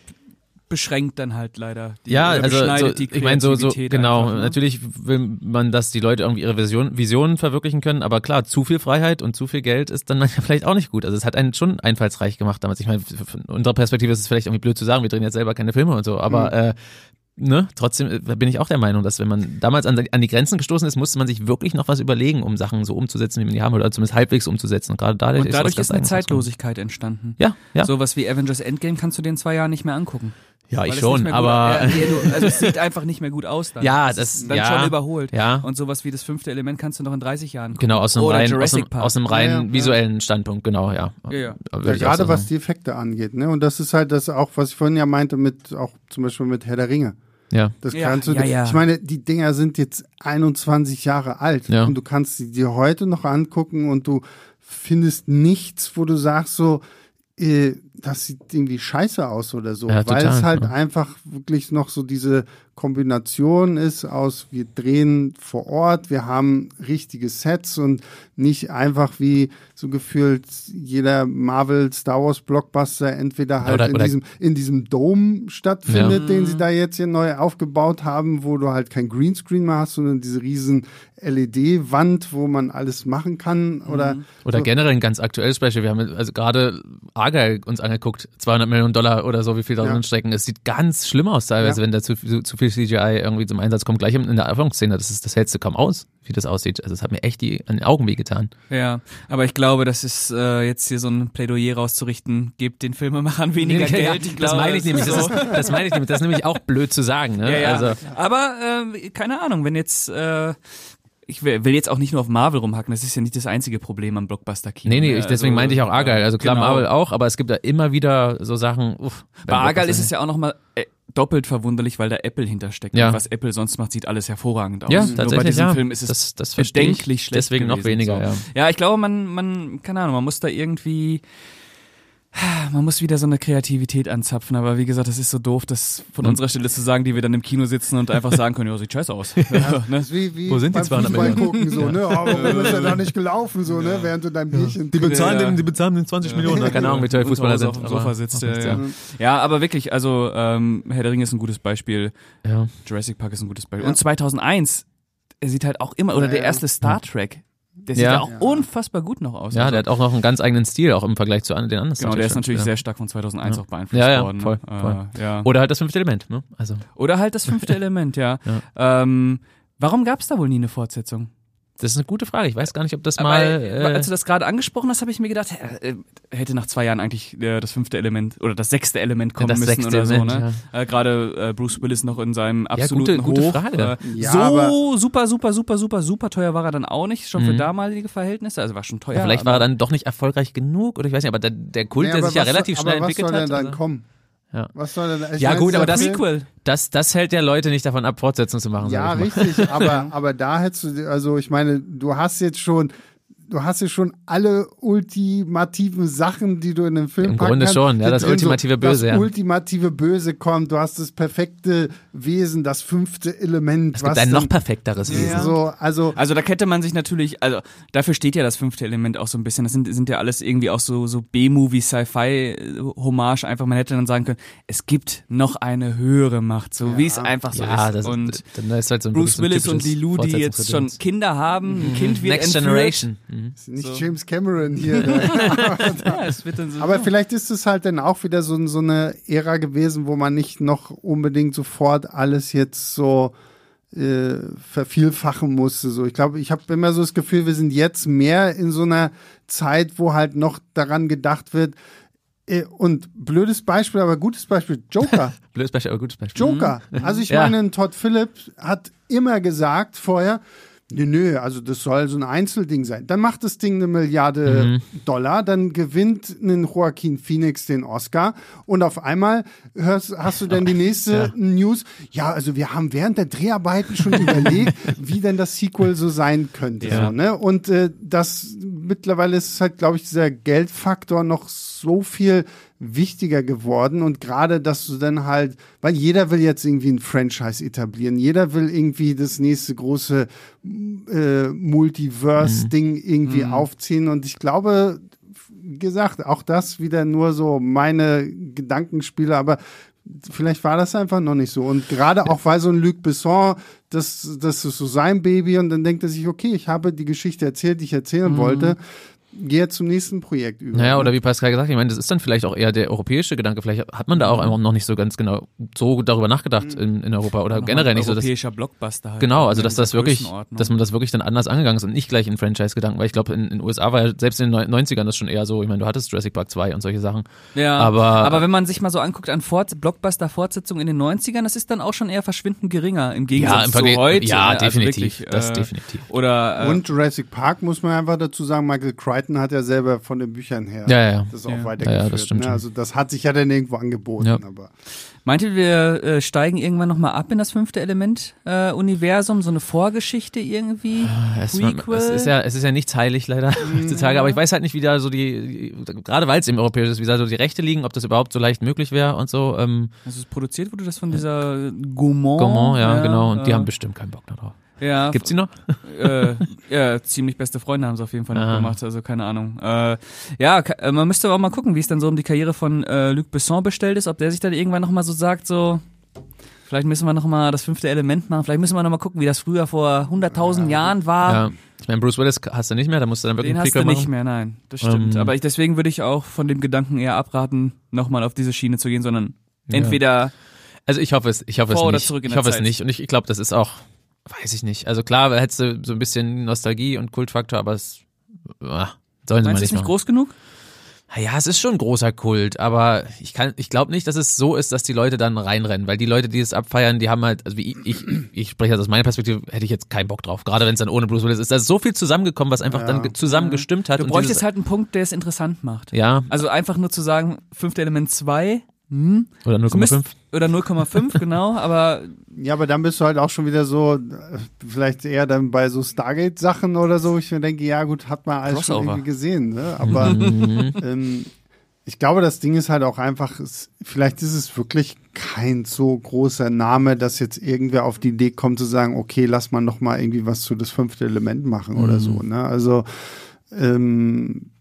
beschränkt dann halt leider. Die, Ja, also so, ich meine so so genau. einfach, ne? Natürlich will man, dass die Leute irgendwie ihre Vision, Visionen verwirklichen können, aber klar, zu viel Freiheit und zu viel Geld ist dann vielleicht auch nicht gut. Also es hat einen schon einfallsreich gemacht damals. Ich meine, von unserer Perspektive ist es vielleicht irgendwie blöd zu sagen, wir drehen jetzt selber keine Filme und so, aber Mhm. äh, ne, trotzdem äh, bin ich auch der Meinung, dass wenn man damals an, an die Grenzen gestoßen ist, musste man sich wirklich noch was überlegen, um Sachen so umzusetzen, wie man die haben will, oder zumindest halbwegs umzusetzen. Und gerade dadurch, Und dadurch ist ganz eine Zeitlosigkeit entstanden. Ja, ja. Sowas wie Avengers Endgame kannst du dir in zwei Jahren nicht mehr angucken. Ja, ich schon, aber Gut, ja, du, also es sieht einfach nicht mehr gut aus dann. Ja, Es das- ist dann ja, schon überholt. ja. Und sowas wie das fünfte Element kannst du noch in 30 Jahren gucken. genau aus einem Oder rein, aus einem, aus einem rein Ja, ja, ja. visuellen Standpunkt, genau, ja. Ja, ja. Ja, gerade so was die Effekte angeht, ne? Und das ist halt das auch, was ich vorhin ja meinte, mit auch zum Beispiel mit Herr der Ringe. Ja. Das Ja, kannst du, ja, ja. ich meine, die Dinger sind jetzt 21 Jahre alt Ja. und du kannst sie dir heute noch angucken und du findest nichts, wo du sagst so, äh, das sieht irgendwie scheiße aus oder so, Ja, weil total, es halt ja. einfach wirklich noch so diese Kombination ist aus, wir drehen vor Ort, wir haben richtige Sets und nicht einfach wie so gefühlt jeder Marvel Star Wars Blockbuster entweder halt Oder- in oder- diesem in diesem Dome stattfindet, Ja. den sie da jetzt hier neu aufgebaut haben, wo du halt kein Greenscreen mehr hast, sondern diese riesen LED-Wand, wo man alles machen kann oder Oder so. generell ein ganz aktuelles Beispiel. Wir haben also gerade Argyle uns angeguckt, 200 Millionen Dollar oder so, wie viel da Ja. drin stecken. Es sieht ganz schlimm aus teilweise, Ja. wenn da zu, zu, zu viel CGI irgendwie zum Einsatz kommt. Gleich in der Anfangsszene, das, ist, das hältst du kaum aus, wie das aussieht. Also es hat mir echt die, an den Augen wehgetan. Ja, aber ich glaube, das ist äh, jetzt hier so ein Plädoyer rauszurichten, gebt den Filmemachern weniger Geld. Ich das glaube, meine ich es nämlich. ist Das, so. ist, das meine ich nämlich. Das ist nämlich auch blöd zu sagen. Ne? Ja, ja. Also, Aber äh, keine Ahnung, wenn jetzt äh, ich will jetzt auch nicht nur auf Marvel rumhacken, das ist ja nicht das einzige Problem am Blockbuster-Kino. nee, nee, ne? ich, deswegen Also, meinte ich auch Argyle. Also klar, genau. Marvel auch, aber es gibt da immer wieder so Sachen. Uff, Bei Argyle ist es ja auch nochmal äh, doppelt verwunderlich, weil da Apple hintersteckt. Ja. Und was Apple sonst macht, sieht alles hervorragend aus. Ja, Nur bei tatsächlich, diesem ja. Film ist es Das- das bedenklich schlecht Deswegen noch gewesen, weniger, so. ja. Ja, ich glaube, man, man, keine Ahnung, man muss da irgendwie man muss wieder so eine Kreativität anzapfen, aber wie gesagt, das ist so doof, das von Und- unserer Stelle zu sagen, die wir dann im Kino sitzen und einfach sagen können, ja, sieht scheiße aus. Das ne? wie, wie Wo sind die beim 200 Fußball Millionen? gucken, so, ne? Aber warum ist er da nicht gelaufen, so, ne? Während du dein Bierchen die bezahlen, Ja. den, die bezahlen den 20 Millionen. Keine Ahnung, wie teuer Fußballer sind. Auf dem aber Sofa sitzt, ja, ja. ja, aber wirklich, also ähm, Herr der Ringe ist ein gutes Beispiel, ja. Jurassic Park ist ein gutes Beispiel. Ja. Und 2001, er sieht halt auch immer, oder Ja, der ja. erste Star Trek, der sieht Ja. ja auch Ja. unfassbar gut noch aus. Ja, Also, der hat auch noch einen ganz eigenen Stil, auch im Vergleich zu den anderen. Genau, der ist natürlich ja. sehr stark von 2001 Ja. auch beeinflusst Ja, ja, worden. voll, Äh, voll. ja. Oder halt das fünfte Element, ne? Also. Oder halt das fünfte Element, ja. Ähm, warum gab es da wohl nie eine Fortsetzung? Das ist eine gute Frage. Ich weiß gar nicht, ob das Aber, mal. äh, Äh, als du das gerade angesprochen hast, habe ich mir gedacht, äh, hätte nach zwei Jahren eigentlich äh, das fünfte Element oder das sechste Element kommen Das müssen sechste oder so. Ne? Äh, gerade äh, Bruce Willis noch in seinem Ja, absoluten gute- gute Hoch. Frage. Äh, Ja, so super, super, super, super, super teuer war er dann auch nicht, schon für Mhm. damalige Verhältnisse. Also war schon teuer. ja, vielleicht war er dann doch nicht erfolgreich genug oder ich weiß nicht, aber der, der Kult, Nee, der sich ja relativ schnell aber entwickelt was soll hat. denn dann also- kommen? Ja. Was soll denn? Ich Ja, meine, gut, aber das- Sequel. Das, das hält ja Leute nicht davon ab, Fortsetzungen zu machen. Ja, richtig, aber, aber da hättest du, also ich meine, du hast jetzt schon, du hast ja schon alle ultimativen Sachen, die du in den Film Im packen Grunde kannst. schon, ja, Da das ultimative Böse, Das ja. ultimative Böse kommt, du hast das perfekte Wesen, das fünfte Element. Es gibt was ein noch perfekteres Wesen. Ja. So, also, Also da hätte man sich natürlich, also dafür steht ja das fünfte Element auch so ein bisschen. Das sind, sind ja alles irgendwie auch so, so B-Movie, Sci-Fi-Hommage. Einfach, man hätte dann sagen können, es gibt noch eine höhere Macht, so wie es einfach so Ja, ist. das, und dann ist halt so ein Bruce Willis so ein und Lilu, die jetzt schon. Kinder haben, ein Kind wird Next entführt. Generation. Mhm. Nicht So. James Cameron hier. Ja, es wird dann so Aber vielleicht ist es halt dann auch wieder so, so eine Ära gewesen, wo man nicht noch unbedingt sofort alles jetzt so äh, vervielfachen musste. So, ich glaube, ich habe immer so das Gefühl, wir sind jetzt mehr in so einer Zeit, wo halt noch daran gedacht wird. Äh, und blödes Beispiel, aber gutes Beispiel, Joker. Blödes Beispiel, aber gutes Beispiel. Joker. Also ich Ja. meine, ein Todd Phillips hat immer gesagt vorher, nö, nö, also das soll so ein Einzelding sein. Dann macht das Ding eine Milliarde Dollar, dann gewinnt ein Joaquin Phoenix den Oscar und auf einmal hörst, hast du dann die nächste Ja. News, ja, also wir haben während der Dreharbeiten schon überlegt, wie denn das Sequel so sein könnte. Ja. So, ne? Und äh, das mittlerweile ist halt, glaube ich, dieser Geldfaktor noch so viel wichtiger geworden und gerade, dass du dann halt, weil jeder will jetzt irgendwie ein Franchise etablieren, jeder will irgendwie das nächste große äh, Multiverse-Ding irgendwie aufziehen. Und ich glaube, gesagt, auch das wieder nur so meine Gedankenspiele, aber vielleicht war das einfach noch nicht so. Und gerade auch, weil so ein Luc Besson, das, das ist so sein Baby und dann denkt er sich, okay, ich habe die Geschichte erzählt, die ich erzählen wollte, gehe jetzt zum nächsten Projekt über. Naja, oder wie Pascal gesagt hat, ich meine, das ist dann vielleicht auch eher der europäische Gedanke. Vielleicht hat man da auch einfach noch nicht so ganz genau so darüber nachgedacht in, in Europa oder generell nicht so. Europäischer Blockbuster halt. genau, also dass das wirklich, dass man das wirklich dann anders angegangen ist und nicht gleich in Franchise-Gedanken, weil ich glaube, in den USA war ja selbst in den 90ern das schon eher so, ich meine, du hattest Jurassic Park 2 und solche Sachen. Ja, Aber- aber wenn man sich mal so anguckt an Fort Blockbuster-Fortsetzungen in den 90ern, das ist dann auch schon eher verschwindend geringer im Gegensatz im zu Vergleich- heute. ja, ne? Also definitiv, wirklich, das äh, definitiv. Oder äh, Und Jurassic Park muss man einfach dazu sagen, Michael Crichton hat ja selber von den Büchern her Ja, ja, ja. das auch Ja. weitergeführt. Ja, ja, das stimmt ne? Also das hat sich ja dann irgendwo angeboten. Ja. Aber meint ihr, wir äh, steigen irgendwann nochmal ab in das fünfte Element-Universum? so eine Vorgeschichte irgendwie? Es, man, Prequel? es ist ja, es ist ja nichts heilig leider heutzutage, aber ich weiß halt nicht, wie da so die, gerade weil es im europäisch ist, wie da so die Rechte liegen, ob das überhaupt so leicht möglich wäre und so. Ähm, Also es produziert wurde das von dieser Gaumont. Gaumont, ja, genau, und die äh, haben bestimmt keinen Bock darauf. Ja, Gibt's die noch? äh, ja, ziemlich beste Freunde haben sie auf jeden Fall noch gemacht, also keine Ahnung. Äh, ja, äh, man müsste auch mal gucken, wie es dann so um die Karriere von äh, Luc Besson bestellt ist, ob der sich dann irgendwann nochmal so sagt, so, vielleicht müssen wir nochmal das fünfte Element machen, vielleicht müssen wir nochmal gucken, wie das früher vor 100.000 Jahren war. Ja. Ich meine, Bruce Willis hast du nicht mehr, da musst du dann wirklich Den einen hast du Prequel nicht machen. mehr, nein, das stimmt. Ähm. Aber ich, deswegen würde ich auch von dem Gedanken eher abraten, nochmal auf diese Schiene zu gehen, sondern Ja. entweder Also ich hoffe es, ich hoffe es oder nicht. zurück in ich hoffe Zeit? es nicht. Und ich, ich glaube, das ist auch, weiß ich nicht. Also klar, hättest du so ein bisschen Nostalgie und Kultfaktor, aber es ah, sollen sie mal meinst du nicht es nicht machen. groß genug? Ja, es ist schon ein großer Kult, aber ich kann, ich glaube nicht, dass es so ist, dass die Leute dann reinrennen, weil die Leute, die es abfeiern, die haben halt, also wie ich, ich, ich spreche jetzt aus meiner Perspektive, hätte ich jetzt keinen Bock drauf. Gerade wenn es dann ohne Bruce Willis ist, da ist so viel zusammengekommen, was einfach Ja. dann ge- zusammen gestimmt hat. Du und bräuchtest dieses- halt einen Punkt, der es interessant macht. ja, Also einfach nur zu sagen, fünfte Element 2, hm, oder es müsst- 0,5. oder 0,5, genau, aber ja, aber dann bist du halt auch schon wieder so, äh, vielleicht eher dann bei so Stargate-Sachen oder so. Ich mir denke, ja gut, hat man alles schon Crossover. irgendwie gesehen, ne? Aber Mhm. ähm, ich glaube, das Ding ist halt auch einfach, es, vielleicht ist es wirklich kein so großer Name, dass jetzt irgendwer auf die Idee kommt zu sagen, okay, lass mal noch mal irgendwie was zu das fünfte Element machen oder so. Ne? Also ähm,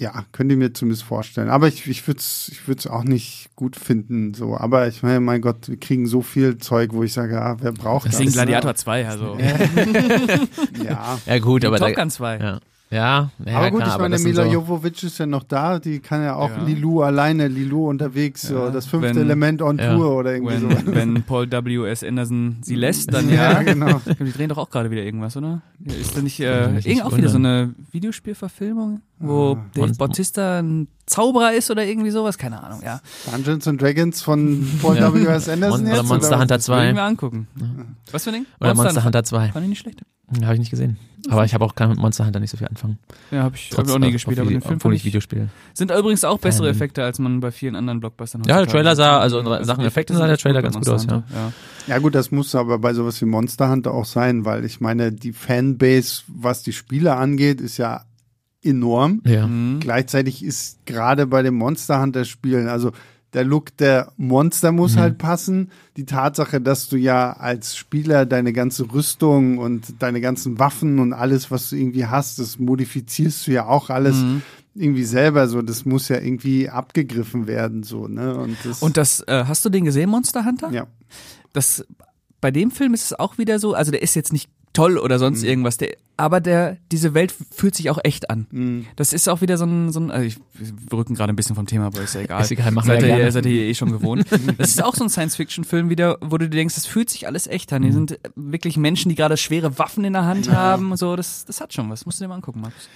ja, könnt ihr mir zumindest vorstellen. Aber ich, ich würde es ich würd's auch nicht gut finden. So. Aber ich meine, mein Gott, wir kriegen so viel Zeug, wo ich sage, ah, wer braucht deswegen das? Gladiator 2, also Ja. Ja gut, aber Top da, Gun 2. ja. Ja, ja aber gut, klar, ich meine, das Mila so, Jovovic ist ja noch da, die kann ja auch Ja. Lilu alleine, Lilu unterwegs, so das fünfte wenn- Element on Ja. Tour oder irgendwie so. Wenn, wenn Paul W.S. Anderson sie lässt, dann Ja, ja. genau. Die drehen doch auch gerade wieder irgendwas, oder? Ist da nicht, äh, mich irgend nicht auch wieder so eine Videospielverfilmung, wo Ah. Dave Bautista ein Zauberer ist oder irgendwie sowas? Keine Ahnung, ja. Dungeons and Dragons von Paul Ja. W.S. Anderson Mon jetzt? oder Monster oder? Hunter Das will ich 2. mir angucken. Was für ein Ding? Oder Monster Hunter 2. Fand ich nicht schlecht. Habe ich nicht gesehen. Aber ich habe auch kann mit Monster Hunter nicht so viel anfangen. Ja, habe ich, hab ich auch nie äh, gespielt, aber den ich- Film obwohl fand ich Videospiele. sind übrigens auch bessere Fan. Effekte, als man bei vielen anderen Blockbustern Ja, der Trailer sah- also in Sachen die Effekte sind sah der Trailer ganz gut aus, Hunter, ja. Ja gut, das muss aber bei sowas wie Monster Hunter auch sein, weil ich meine, die Fanbase, was die Spiele angeht, ist ja enorm. Ja. Mhm. Gleichzeitig ist gerade bei den Monster Hunter Spielen, also der Look der Monster muss Mhm. halt passen. Die Tatsache, dass du ja als Spieler deine ganze Rüstung und deine ganzen Waffen und alles, was du irgendwie hast, das modifizierst du ja auch alles Mhm. irgendwie selber so. Das muss ja irgendwie abgegriffen werden, so, ne? Und das, Und das, äh, hast du den gesehen, Monster Hunter? ja. das bei dem Film ist es auch wieder so, also der ist jetzt nicht toll oder Mhm. sonst irgendwas, der, aber der, diese Welt fühlt sich auch echt an. Mhm. Das ist auch wieder so ein, so ein also ich, wir rücken gerade ein bisschen vom Thema, aber ist ja egal. Ist egal, machen seid wir ihr, gerne. seid ihr eh schon gewohnt. das ist auch so ein Science-Fiction-Film wieder, wo du dir denkst, das fühlt sich alles echt an. Hier Mhm. sind wirklich Menschen, die gerade schwere Waffen in der Hand haben, so, das, das hat schon was. Musst du dir mal angucken, Markus.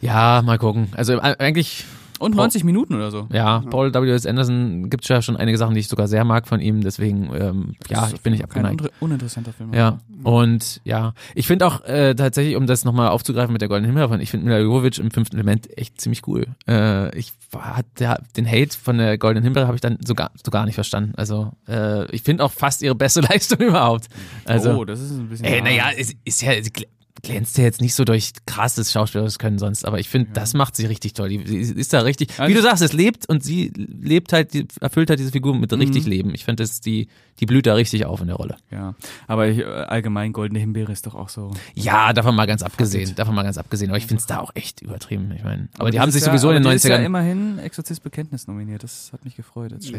ja, mal gucken. Also äh, eigentlich, Und 90 Minuten oder so. ja, Paul W.S. Anderson gibt ja schon einige Sachen, die ich sogar sehr mag von ihm. Deswegen, ähm, ja, ich bin nicht ist kein abgeneigt. unre- uninteressanter Film. Ja, und ja, ich finde auch äh, tatsächlich, um das nochmal aufzugreifen mit der Goldenen Himbeere, ich finde Mila Jovovich im fünften Element echt ziemlich cool. Äh, ich war, hat der, den Hate von der Goldenen Himbeere habe ich dann so gar, so gar nicht verstanden. Also äh, ich finde auch fast ihre beste Leistung überhaupt. Also, oh, das ist ein bisschen. ey, naja, es ist ja, glänzt ja jetzt nicht so durch krasses schauspielerisches Können sonst, aber ich finde, das macht sie richtig toll. Die, sie ist da richtig, Ja, wie du sagst, es lebt und sie lebt halt, die, erfüllt halt diese Figur mit richtig Leben. Ich finde, das die, die blüht da richtig auf in der Rolle. Ja, aber ich, äh, allgemein Goldene Himbeere ist doch auch so. Ja, davon mal ganz abgesehen, davon mal ganz abgesehen, aber ich finde es da auch echt übertrieben. Ich meine, aber, die das haben sich ja, sowieso aber in den die ist ja 90ern immerhin Exorzist Bekenntnis nominiert. Das hat mich gefreut. Als Ja.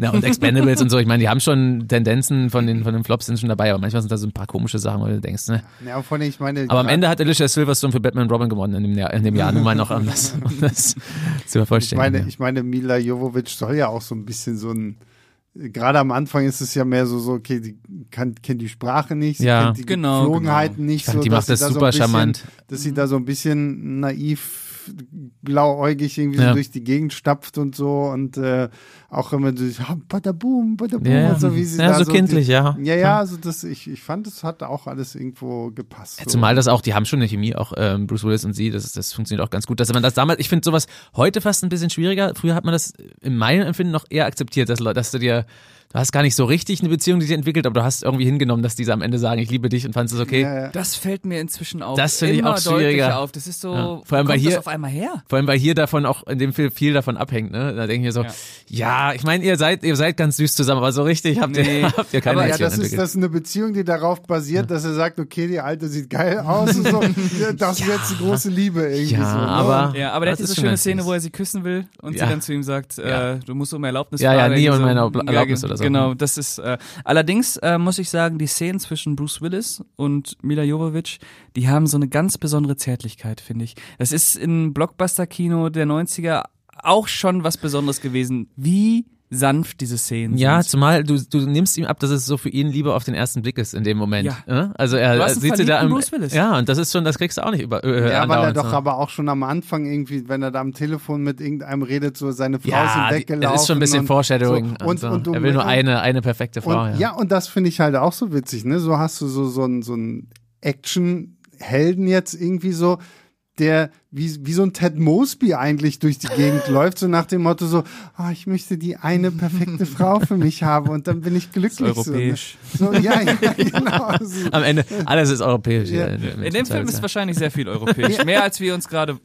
ja, und Expendables und so. Ich meine, die haben schon Tendenzen von den von den Flops sind schon dabei, aber manchmal sind da so ein paar komische Sachen, wo du denkst, ne? Ja, vor allem, ich meine, Aber am Ende hat Alicia Silverstone für Batman Robin gewonnen in dem Jahr, in dem Jahr nur mal noch um das, um das zu Ich vervollständigen. meine, ich meine, Mila Jovovic soll ja auch so ein bisschen so ein, gerade am Anfang ist es ja mehr so, so okay, die kann, kennt die Sprache nicht, sie Ja. kennt die Genau, Geflogenheiten nicht. Ich fand, so, die macht das da so super ein bisschen, charmant. Dass sie da so ein bisschen naiv, blauäugig irgendwie Ja. so durch die Gegend stapft und so und äh, auch immer so, ah, badaboom, badaboom, Ja, und so wie sie ja, da so so kindlich, ja. Die, ja, ja, also das, ich, ich fand, es hat auch alles irgendwo gepasst. Ja, so. Zumal das auch, die haben schon eine Chemie, auch ähm, Bruce Willis und sie, das, das funktioniert auch ganz gut. Dass man das damals, ich finde sowas heute fast ein bisschen schwieriger. Früher hat man das in meinem Empfinden noch eher akzeptiert, dass, Leute- dass du dir, du hast gar nicht so richtig eine Beziehung, die sich entwickelt, aber du hast irgendwie hingenommen, dass diese am Ende sagen, ich liebe dich und fandest es okay. Ja, ja. Das fällt mir inzwischen auch Das finde ich auch schwieriger. auf. Das ist so, Ja. wo Vor allem, weil kommt hier- das auf einmal her? Vor allem, weil hier davon auch in dem Film viel davon abhängt, ne? Da denke ich mir so, ja, ich meine, ihr seid, ihr seid ganz süß zusammen, aber so richtig habt ihr, Nee. habt ihr keine Aber ja, Beziehung das ist, entwickelt. das ist eine Beziehung, die darauf basiert, dass er sagt, okay, die Alte sieht geil aus und so. Das ist jetzt die große Liebe irgendwie Ja, so. ne? aber- Ja, aber der Das hat diese ist schöne Szene, wo er sie küssen will und Ja. sie dann zu ihm sagt, Ja. äh, du musst um Erlaubnis Ja, ja, fragen. nie um meine Erlaubnis oder so. Genau, das ist, äh, allerdings äh, muss ich sagen, die Szenen zwischen Bruce Willis und Mila Jovovich, die haben so eine ganz besondere Zärtlichkeit, finde ich. Das ist im Blockbuster-Kino der 90er auch schon was Besonderes gewesen, wie sanft diese Szenen Ja, sind. zumal du, du nimmst ihm ab, dass es so für ihn Liebe auf den ersten Blick ist in dem Moment. Ja. Äh? Also er Du hast einen sieht sie da Willis. Ja, und das ist schon, das kriegst du auch nicht über. Äh, Ja, weil er doch so. aber auch schon am Anfang irgendwie, wenn er da am Telefon mit irgendeinem redet, so seine Frau ja, ist weggelaufen. es ist schon ein bisschen und Foreshadowing. So, und, so. und, du- er will nur eine, eine perfekte Frau. Und, ja. und das finde ich halt auch so witzig, ne? So hast du so, so einen so einen Action-Helden jetzt irgendwie so, der wie, wie so ein Ted Mosby eigentlich durch die Gegend läuft, so nach dem Motto so, ah, ich möchte die eine perfekte Frau für mich haben und dann bin ich glücklich. europäisch. So, ne? so ja, ja, genau. Also, Am Ende, alles ist europäisch. Ja. In dem Film ist wahrscheinlich sehr viel europäisch. Mehr als wir uns gerade.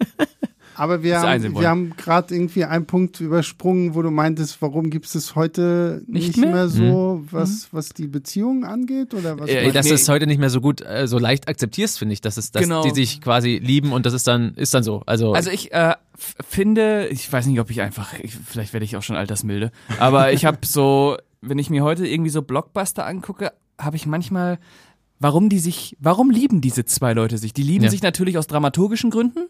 Aber wir haben, wir haben gerade irgendwie einen Punkt übersprungen, wo du meintest, warum gibt es heute Nicht nicht, mehr? mehr, so, was, was die Beziehung angeht? Oder was Äh, dass Nee. du es heute nicht mehr so gut, äh, so leicht akzeptierst, finde ich, dass es, dass Genau. die sich quasi lieben und das ist dann, ist dann so. Also, Also ich äh, finde, ich weiß nicht, ob ich einfach, ich, vielleicht werde ich auch schon altersmilde, aber ich habe so, wenn ich mir heute irgendwie so Blockbuster angucke, habe ich manchmal warum die sich, warum lieben diese zwei Leute sich? Die lieben Ja. sich natürlich aus dramaturgischen Gründen,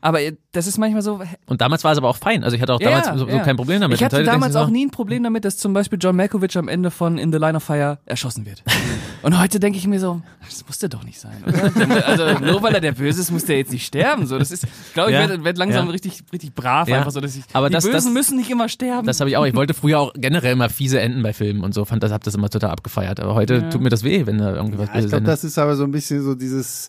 aber äh, das ist manchmal so. Und damals war es aber auch fein. Also ich hatte auch damals so, so ja. kein Problem damit. Ich hatte damals du so, auch nie ein Problem damit, dass zum Beispiel John Malkovich am Ende von In the Line of Fire erschossen wird. Und heute denke ich mir so, das musste doch nicht sein, oder? Also nur weil er der Böse ist, muss der jetzt nicht sterben. So, das ist, ich glaube, ich Ja. werde werd langsam Ja. richtig, richtig brav, Ja. einfach so, dass ich. Aber die das- Bösen das- müssen nicht immer sterben. Das habe ich auch. Ich wollte früher auch generell immer fiese Enden bei Filmen und so. Fand das, hab das immer total abgefeiert. Aber heute tut mir das weh, wenn da irgendwie was Ja, ich Böses glaube, endet. das ist aber so ein bisschen so dieses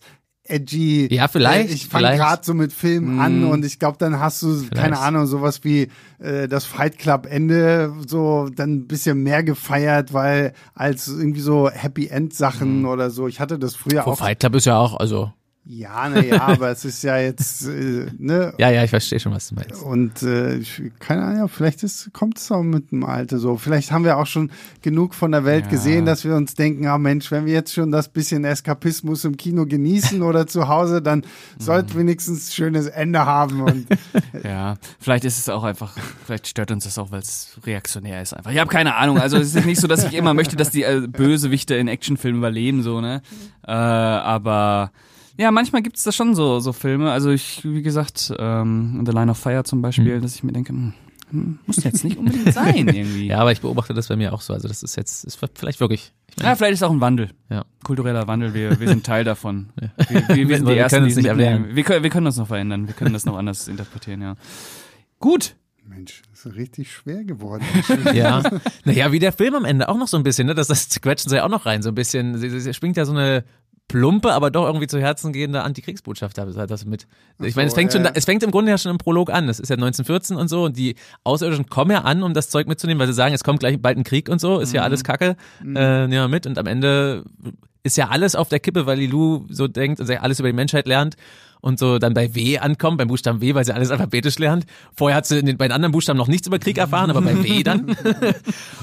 edgy. Ja, vielleicht, Äh, Ich fange gerade so mit Filmen an und ich glaube, dann hast du, keine Vielleicht. Ahnung, sowas wie äh, das Fight Club Ende so dann ein bisschen mehr gefeiert, weil als irgendwie so Happy End Sachen oder so. Ich hatte das früher Vor auch. Fight Club ist ja auch, also. Ja, na ja, aber es ist ja jetzt, äh, ne? Ja, ja, ich verstehe schon, was du meinst. Und äh, ich, keine Ahnung, vielleicht kommt es auch mit dem Alter so. Vielleicht haben wir auch schon genug von der Welt Ja. gesehen, dass wir uns denken, ah Mensch, wenn wir jetzt schon das bisschen Eskapismus im Kino genießen oder zu Hause, dann sollte wenigstens ein schönes Ende haben. Und Ja, vielleicht ist es auch einfach, vielleicht stört uns das auch, weil es reaktionär ist einfach. Ich habe keine Ahnung. Also es ist nicht so, dass ich immer möchte, dass die äh, Bösewichte in Actionfilmen überleben, so, ne? Äh, aber ja, manchmal gibt's da schon so, so Filme. Also ich, wie gesagt, ähm, The Line of Fire zum Beispiel, dass ich mir denke, hm, hm, muss jetzt nicht unbedingt sein irgendwie. Ja, aber ich beobachte das bei mir auch so. Also das ist jetzt, ist vielleicht wirklich. Ja, vielleicht ist auch ein Wandel. Ja. Kultureller Wandel, wir, wir sind Teil davon. Wir, wir, wir sind die Wir Ersten, können die uns es nicht erwehren. Wir können, wir können uns noch verändern. Wir können das noch anders interpretieren, ja. Gut. Mensch, das ist richtig schwer geworden. Ja. Naja, wie der Film am Ende auch noch so ein bisschen, ne? Das, das quetschen sie ja auch noch rein, so ein bisschen. Sie, sie, sie schwingt ja so eine plumpe, aber doch irgendwie zu Herzen gehende Antikriegsbotschaft da das mit. Ich meine, es fängt schon, es fängt im Grunde ja schon im Prolog an. Das ist ja 1914 und so und die Außerirdischen kommen ja an, um das Zeug mitzunehmen, weil sie sagen, es kommt gleich bald ein Krieg und so, ist ja alles Kacke. Äh, nehmen wir mit und am Ende ist ja alles auf der Kippe, weil Lilu so denkt und alles über die Menschheit lernt und so dann bei W ankommt, beim Buchstaben W, weil sie alles alphabetisch lernt. Vorher hat sie den, bei den anderen Buchstaben noch nichts über Krieg erfahren, aber bei W dann.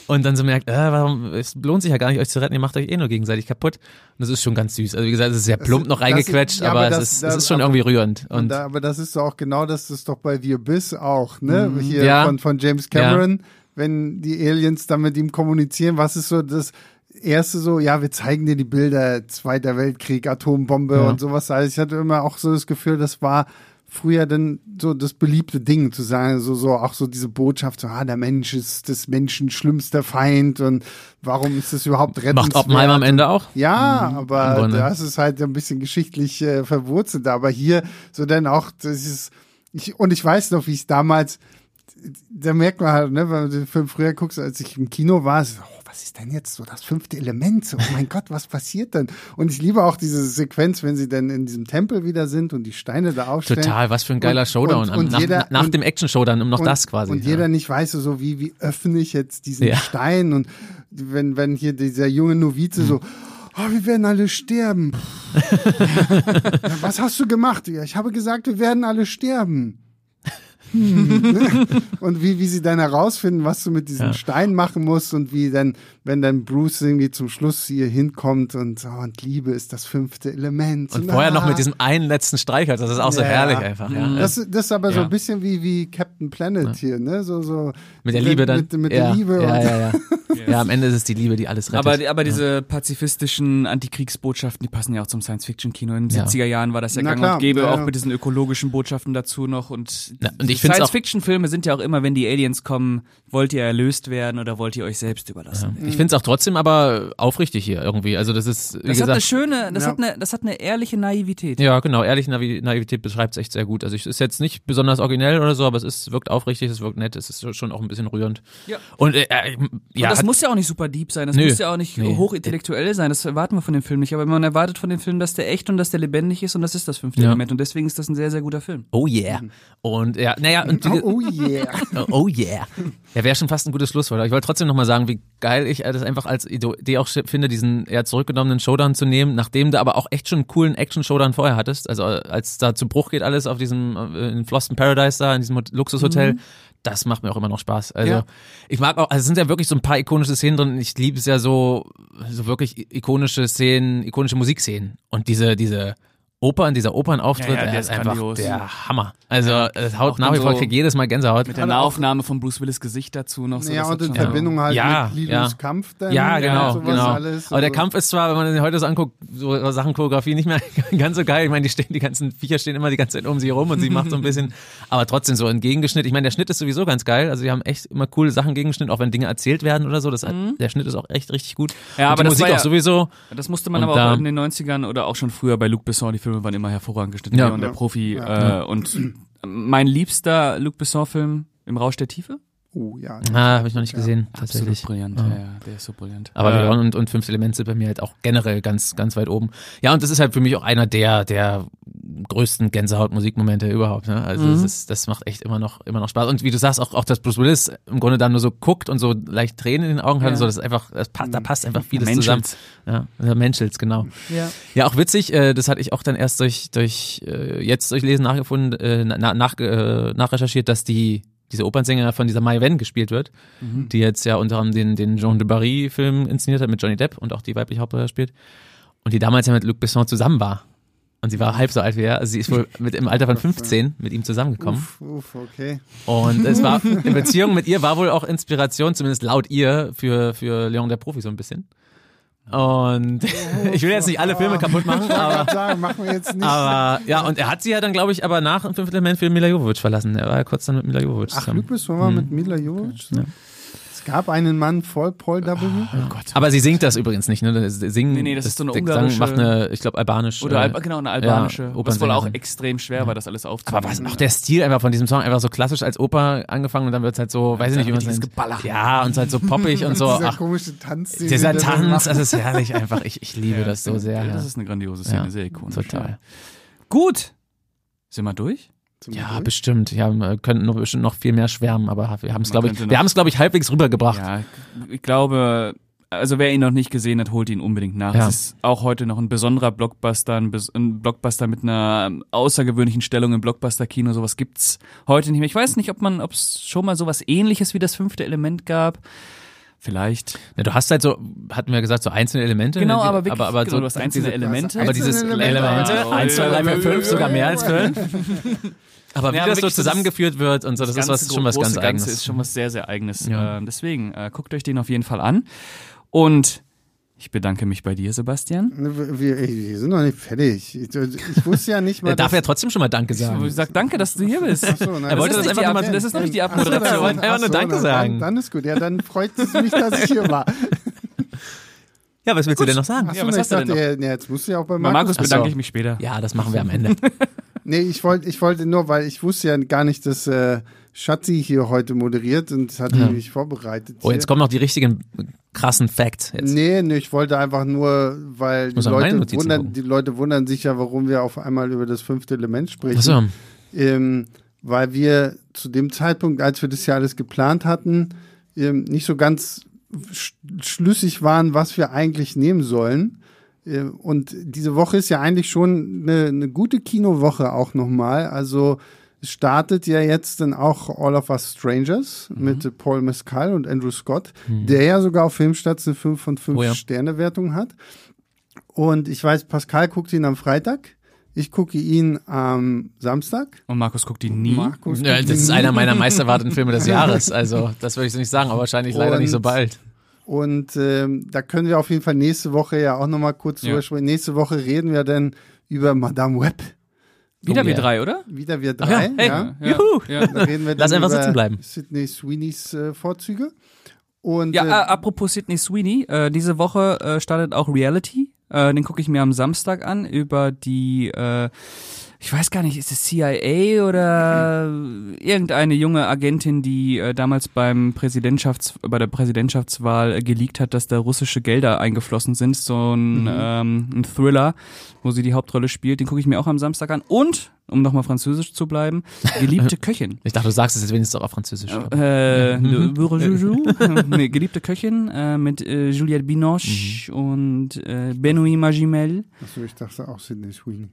und dann so merkt, äh, warum, es lohnt sich ja gar nicht, euch zu retten, ihr macht euch eh nur gegenseitig kaputt. Und das ist schon ganz süß. Also wie gesagt, es ist sehr plump noch das reingequetscht, ja, aber, aber es, das- ist, das- es ist schon aber- irgendwie rührend. Und da, aber das ist doch auch genau das, ist doch bei Wir Biss auch, ne? Hier Mhm. Ja. von, von James Cameron, wenn die Aliens dann mit ihm kommunizieren, was ist so das erste so, ja, wir zeigen dir die Bilder, Zweiter Weltkrieg, Atombombe Ja. und sowas. Also ich hatte immer auch so das Gefühl, das war früher dann so das beliebte Ding zu sagen, so, so auch so diese Botschaft, so, ah, der Mensch ist des Menschen schlimmster Feind und warum ist das überhaupt rettenswert? macht Oppenheimer am Ende auch. Ja, im aber das ist halt ein bisschen geschichtlich äh, verwurzelt. Aber hier so dann auch, das ist, ich, und ich weiß noch, wie ich damals, da merkt man halt, ne, wenn du den Film früher guckst, als ich im Kino war, oh, was ist denn jetzt so das fünfte Element? So, oh mein Gott, was passiert denn? Und ich liebe auch diese Sequenz, wenn sie dann in diesem Tempel wieder sind und die Steine da aufstellen. Total, was für ein geiler Und- Showdown. und- und nach jeder- nach dem Action-Showdown, um noch das quasi. Und ja. jeder nicht weiß so, wie, wie öffne ich jetzt diesen Ja. Stein und wenn, wenn hier dieser junge Novize so, oh, wir werden alle sterben. Ja, Was hast du gemacht? Ja, ich habe gesagt, wir werden alle sterben. Hm. und wie, wie sie dann herausfinden, was du mit diesem Ja. Stein machen musst und wie dann, wenn dann Bruce irgendwie zum Schluss hier hinkommt und, oh, und Liebe ist das fünfte Element. Und vorher noch ah. mit diesem einen letzten Streich, also das ist auch so Ja. herrlich einfach. Ja. Das, das ist aber so ein bisschen wie, wie Captain Planet hier, ne? So, so Mit der Liebe dann. Mit, mit ja. der Liebe. Ja, und, ja, ja. ja, am Ende ist es die Liebe, die alles rettet. Aber, aber diese pazifistischen Antikriegsbotschaften, die passen ja auch zum Science-Fiction-Kino. In den Ja. 70er Jahren war das ja Na gang klar, und gäbe, ja, auch mit diesen ökologischen Botschaften dazu noch. Und, Na, und diese ich find's auch- Science-Fiction-Filme sind ja auch immer, wenn die Aliens kommen, wollt ihr erlöst werden oder wollt ihr euch selbst überlassen? Ich finde es auch trotzdem aber aufrichtig hier irgendwie. Also das ist, wie Das hat eine gesagt, schöne, das Ja. hat eine, das hat eine ehrliche Naivität. ja genau, ehrliche Naivität beschreibt es echt sehr gut. Also es ist jetzt nicht besonders originell oder so, aber es ist, wirkt aufrichtig, es wirkt nett, es ist schon auch ein bisschen rührend. Ja. Und äh, äh, ja, und das hat, muss ja auch nicht super deep sein, das Nö. muss ja auch nicht Nee. hochintellektuell sein, das erwarten wir von dem Film nicht, aber man erwartet von dem Film, dass der echt und dass der lebendig ist und das ist das fünfte Ja. Element und deswegen ist das ein sehr, sehr guter Film. oh yeah. Und ja, naja, und wie, oh, oh yeah. Oh yeah. Ja, wäre schon fast ein gutes Schlusswort. Ich wollte trotzdem nochmal sagen, wie geil ich das einfach als Idee auch finde, diesen eher zurückgenommenen Showdown zu nehmen, nachdem du aber auch echt schon einen coolen Action-Showdown vorher hattest. Also als da zu Bruch geht alles auf diesem äh, in Floston Paradise da, in diesem Hot- Luxushotel. Das macht mir auch immer noch Spaß. Also Ja. ich mag auch, also es sind ja wirklich so ein paar ikonische Szenen drin. Ich liebe es ja so, so wirklich ikonische Szenen, ikonische Musikszenen. Und diese, diese Oper, dieser Opernauftritt, Ja, ja, der, der ist ist einfach grandios. der Hammer. Also es haut Auch nach wie vor, so krieg jedes Mal Gänsehaut. Mit der Nahaufnahme von Bruce Willis Gesicht dazu noch so. ja, und in Verbindung halt Ja, mit Lilos ja. Kampf dann. Ja, genau, sowas genau. Alles. Aber der Kampf ist zwar, wenn man sich heute das anguckt, so Sachen Choreografie nicht mehr ganz so geil. Ich meine, die stehen, die ganzen Viecher stehen immer die ganze Zeit um sie rum und sie macht so ein bisschen, aber trotzdem so ein Gegengeschnitt. Ich meine, der Schnitt ist sowieso ganz geil. Also die haben echt immer coole Sachen gegengeschnitten, auch wenn Dinge erzählt werden oder so. Das, Der Schnitt ist auch echt richtig gut. Mhm. Ja, und aber die das Musik war ja- auch sowieso. Das musste man Und aber da- auch in den 90ern oder auch schon früher bei Luc Besson, die Filme waren immer hervorragend geschnitten. Ja. Ja. Und der Ja. Profi. Äh, und mein liebster Luc Besson-Film im Rausch der Tiefe? Oh ja. Ah, habe ich noch nicht gesehen, tatsächlich. Absolut brillant. Ja. Ja. ja, der ist so brillant. Aber äh, Leon und, und Fünfte Element sind bei mir halt auch generell ganz, ganz weit oben. Ja, und das ist halt für mich auch einer der, der größten Gänsehaut-Musikmomente überhaupt. Ne? Also Mhm. das, ist, das macht echt immer noch, immer noch Spaß. Und wie du sagst, auch, auch dass Bruce Willis im Grunde dann nur so guckt und so leicht Tränen in den Augen hat Ja. und so, das ist einfach, das passt, da passt einfach vieles Menschels. zusammen. Ja, Menschels, genau. Ja. Ja, auch witzig, äh, das hatte ich auch dann erst durch, durch äh, jetzt durch Lesen nachgefunden, äh, na, nach, äh, nachrecherchiert, dass die diese Opernsänger von dieser Mai Wen gespielt wird, Mhm. die jetzt ja unter anderem den, den Jean de Barry-Film inszeniert hat mit Johnny Depp und auch die weibliche Hauptrolle spielt. Und die damals ja mit Luc Besson zusammen war. Und sie war halb so alt wie er. Also sie ist wohl mit im Alter von 15 mit ihm zusammengekommen. Uff, uff, okay. Und es war, in Beziehung mit ihr war wohl auch Inspiration, zumindest laut ihr, für, für Leon der Profi so ein bisschen. Und ich will jetzt nicht alle Filme kaputt machen, aber sagen, machen wir jetzt nicht. aber ja, und er hat sie ja dann, glaube ich, aber nach dem fünften Element für Mila Jovovich verlassen. Er war ja kurz dann mit Mila Jovovich Ach, zusammen. Luc Besson war mit Mila Jovovich? Ja. Gab einen Mann voll Paul W. Oh Gott. Aber sie singt das übrigens nicht, ne? Das Singen, Nee, nee, das ist so eine der Gesang ungarische- macht eine, ich glaube, albanisch. Oder äh, Alba, genau, eine albanische. ja, was wohl auch extrem schwer war, das alles aber aufzunehmen. was auch der Stil einfach von diesem Song einfach so klassisch als Oper angefangen und dann wird es halt so, weiß ich nicht, wie man es nennt. Ja, und es halt so poppig und so. Dieser Ach, komische Tanz. dieser Tanz, das ist herrlich einfach. Ich, ich liebe das so sehr. Ja, das Ja, ist eine grandiose Szene, Ja, sehr ikonisch. total. Ja. Gut. Sind wir durch? Zum Ja, Glück. bestimmt. Ja, wir könnten noch, bestimmt noch viel mehr schwärmen, aber wir haben es, glaube ich, wir haben es, glaube ich, halbwegs rübergebracht. Ja, ich glaube, also wer ihn noch nicht gesehen hat, holt ihn unbedingt nach. Ja. Es ist auch heute noch ein besonderer Blockbuster, ein, bes ein Blockbuster mit einer außergewöhnlichen Stellung im Blockbuster-Kino. Sowas gibt's heute nicht mehr. Ich weiß nicht, ob man, ob es schon mal sowas ähnliches wie das fünfte Element gab. Vielleicht. Ja, du hast halt so, hatten wir gesagt, so einzelne Elemente. Genau, ne, aber wirklich, aber, aber genau, so, du hast einzelne diese, Elemente. Aber dieses Elemente, Elemente. 1, 2, 3, 4, 5, sogar mehr als 5. Aber wie Ja, aber das so das zusammengeführt wird und so, das, ist ganze was, schon was große ganz Ganze eigenes. ist schon was sehr, sehr eigenes. Ja. Ähm, deswegen, äh, guckt euch den auf jeden Fall an. Und ich bedanke mich bei dir, Sebastian. Wir, wir, wir sind noch nicht fertig. Ich, ich wusste ja nicht mal. Er darf ja trotzdem schon mal Danke sagen. Ich sag danke, dass du hier bist. Ach so, nein, Er wollte ist das einfach nur mal- das ist noch nicht die so, Abmoderation. Er wollte einfach ach nur so, Danke dann- sagen. Dann ist gut. Ja, dann freut es mich, dass ich hier war. Ja, was willst du denn noch sagen? So, Ja, was na, hast du ich denn dachte, ja, jetzt musst du ja auch bei Bei Markus. Markus Ach so. bedanke ich mich später. Ja, das machen wir am Ende. Nee, ich wollte, ich wollte nur, weil ich wusste ja gar nicht, dass äh, Schatzi hier heute moderiert und hatte Ja. mich vorbereitet. Oh, jetzt hier. kommen noch die richtigen krassen Facts. Jetzt. Nee, nee, ich wollte einfach nur, weil die Leute, wundern, die Leute wundern sich ja, warum wir auf einmal über das fünfte Element sprechen. Achso, ähm, weil wir zu dem Zeitpunkt, als wir das ja alles geplant hatten, ähm, nicht so ganz sch schlüssig waren, was wir eigentlich nehmen sollen. Äh, Und diese Woche ist ja eigentlich schon eine, eine gute Kinowoche auch nochmal. Also startet ja jetzt dann auch All of Us Strangers Mhm. mit Paul Mescal und Andrew Scott, der ja sogar auf Filmstarts eine 5 von 5 Oh ja. Sterne Wertung hat. Und ich weiß, Pascal guckt ihn am Freitag. Ich gucke ihn am Samstag. Und Markus guckt ihn nie. Markus ja, das ist nie. einer meiner meisterwarteten Filme des Jahres. Also, das würde ich so nicht sagen, aber wahrscheinlich leider nicht so Und- bald. Und ähm, da können wir auf jeden Fall nächste Woche ja auch nochmal kurz Ja. drüber sprechen. Nächste Woche reden wir dann über Madame Web. Wieder Oh, wir ja. drei, oder? Wieder wir drei. ja, hey. ja. Juhu. Ja. Da reden wir Lass dann einfach über sitzen bleiben. Sydney Sweeneys äh, Vorzüge. Und Ja, äh, äh, apropos Sidney Sweeney, äh, diese Woche äh, startet auch Reality. Äh, den gucke ich mir am Samstag an über die, äh, ich weiß gar nicht, ist es CIA oder irgendeine junge Agentin, die äh, damals beim Präsidentschafts bei der Präsidentschaftswahl äh, geleakt hat, dass da russische Gelder eingeflossen sind. So ein, ähm, ein Thriller, wo sie die Hauptrolle spielt. Den gucke ich mir auch am Samstag an. Und, um nochmal französisch zu bleiben, geliebte Köchin. Ich dachte, du sagst es jetzt wenigstens auch auf Französisch. Äh, Le Bourgeois, nee, geliebte Köchin äh, mit äh, Juliette Binoche und äh, Benoît Magimel. achso, ich dachte auch Sydney Sweeney.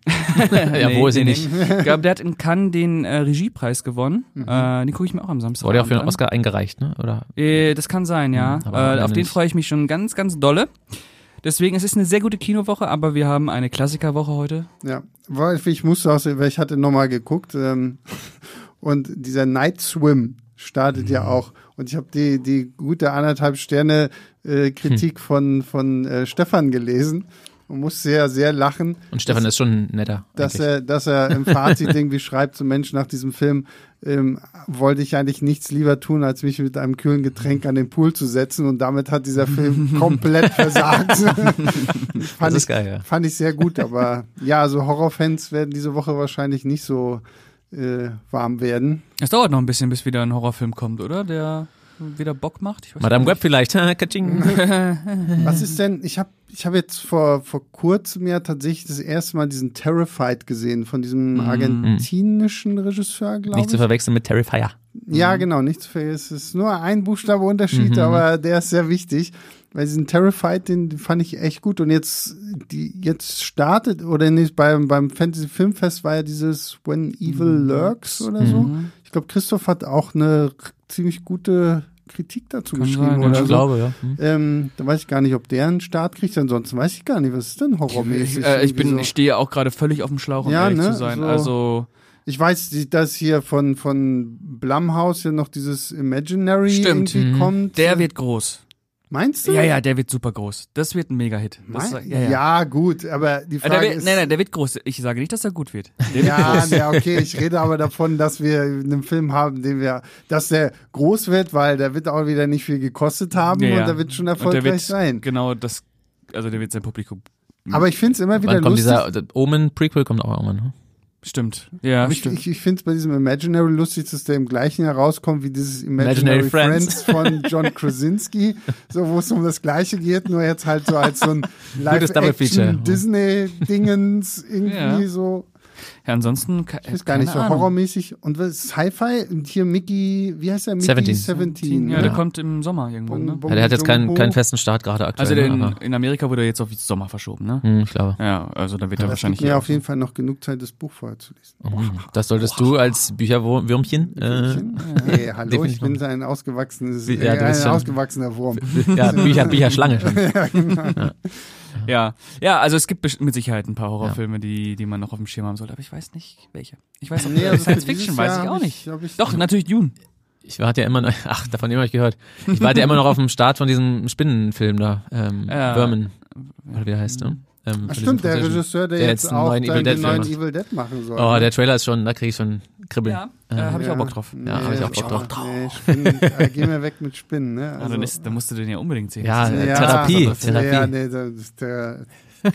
ja, wo ist sie nicht? Ich glaube, der hat in Cannes den äh, Regiepreis gewonnen. Äh, den gucke ich mir auch am Samstag Wurde ja auch für den an. Oscar eingereicht, ne? Oder? Äh, das kann sein, ja. Mhm, aber äh, auf den freue ich mich schon ganz, ganz dolle. Deswegen, es ist eine sehr gute Kinowoche, aber wir haben eine Klassikerwoche heute. Ja, weil ich musste auch, weil ich hatte nochmal geguckt ähm, und dieser Night Swim startet ja auch. Und ich habe die die gute anderthalb Sterne äh, Kritik von von äh, Stefan gelesen und muss sehr sehr lachen. Und Stefan dass, ist schon netter. Dass eigentlich. er dass er im Fazit irgendwie schreibt zum Menschen nach diesem Film ähm, wollte ich eigentlich nichts lieber tun, als mich mit einem kühlen Getränk an den Pool zu setzen und damit hat dieser Film komplett versagt. fand Das ist ich, geil, ja. Fand ich sehr gut, aber ja, also Horrorfans werden diese Woche wahrscheinlich nicht so äh, warm werden. Es dauert noch ein bisschen, bis wieder ein Horrorfilm kommt, oder? Der wieder Bock macht. Ich weiß Madame Web vielleicht. Was ist denn, ich habe ich hab jetzt vor, vor kurzem ja tatsächlich das erste Mal diesen Terrified gesehen von diesem argentinischen Regisseur, glaube Nicht zu ich. verwechseln mit Terrifier. Ja, genau, nicht zu vergessen. Es ist nur ein Buchstabe Unterschied, aber der ist sehr wichtig. Weil diesen Terrified, den fand ich echt gut. Und jetzt, die, jetzt startet, oder nicht, beim, beim Fantasy Filmfest war ja dieses When Evil Lurks oder so. Ich glaube, Christoph hat auch eine ziemlich gute Kritik dazu Kann geschrieben sein, oder Ich so. glaube, ja. Hm. Ähm, da weiß ich gar nicht, ob der einen Start kriegt. Ansonsten weiß ich gar nicht, was ist denn horrormäßig? Ich, äh, ich bin, Irgendwie ich stehe auch gerade völlig auf dem Schlauch, um Ja, ehrlich ne? zu sein. So- Also Ich weiß, dass hier von, von Blumhouse ja noch dieses Imaginary Stimmt. irgendwie Mhm. kommt. der wird groß. Meinst du? Ja, ja, der wird super groß. Das wird ein Mega-Hit. Das- Mein, Ja, ja, ja. gut, aber die Äh, Frage Der wird, ist. nein, nein, der wird groß. Ich sage nicht, dass er gut wird. Der wird ja, groß. okay, ich rede aber davon, dass wir einen Film haben, den wir, dass der groß wird, weil der wird auch wieder nicht viel gekostet haben Ja, ja. und der wird schon Und erfolgreich der wird sein. Genau das, also der wird sein Publikum. Aber ich finde es immer wieder Wann kommt lustig. dieser der Omen-Prequel? Kommt auch irgendwann. Ne? Stimmt. Ja, ich, stimmt. ich, ich finde es bei diesem Imaginary lustig, dass der im gleichen herauskommt wie dieses Imaginary, Imaginary Friends. Friends. von John Krasinski, so wo es um das Gleiche geht, nur jetzt halt so als so ein Double Feature. Live-Action Disney-Dingens irgendwie Ja. so. Ja, ansonsten Ich weiß gar nicht, so Ahnung. horrormäßig. Und was Sci-Fi? Und hier Mickey, wie heißt der? Mickey 17. 17. Ja, ne? der kommt im Sommer irgendwann, ne? Bum, Ja, der hat jetzt keinen, keinen festen Start gerade aktuell. Also ne, in, in Amerika wurde er jetzt auf Sommer verschoben, ne? Hm, ich glaube. Ja, also da wird er wahrscheinlich hier auf jeden Fall noch genug Zeit, das Buch vorher zu lesen. Mhm. Das solltest du als Bücherwürmchen. Äh, Hey, hallo, ich bin so ein ausgewachsenes, ja, du äh, bist ein schon- ausgewachsener Wurm. ja, Bücher, Bücherschlange schon. Ja, ja, also es gibt mit Sicherheit ein paar Horrorfilme, die, die man noch auf dem Schirm haben sollte, aber ich weiß nicht welche. Ich weiß auch Nee, also Science Fiction weiß ich auch nicht. hab ich- Doch, natürlich Dune. Ich warte ja immer noch, ach, davon habe ich gehört. Ich warte ja immer noch auf den Start von diesem Spinnenfilm da. Ähm, Ja. Vermin. Oder wie der heißt, ne? Ähm, stimmt, der Regisseur, der, der jetzt jetzt einen auch neuen dann Evil den Dead neuen Film Evil Dead machen soll. Oh, ne? der Trailer ist schon, da kriege ich schon Kribbeln. Ja, äh, habe ich Ja. auch Bock drauf. Ja, hab ich auch Bock drauf. Nee, Spinnen, äh, geh mir weg mit Spinnen, ne? Ah, dann, ist, dann musst du den ja unbedingt sehen. Ja, ist äh, ja, Therapie, Therapie. Ja, nee, das, der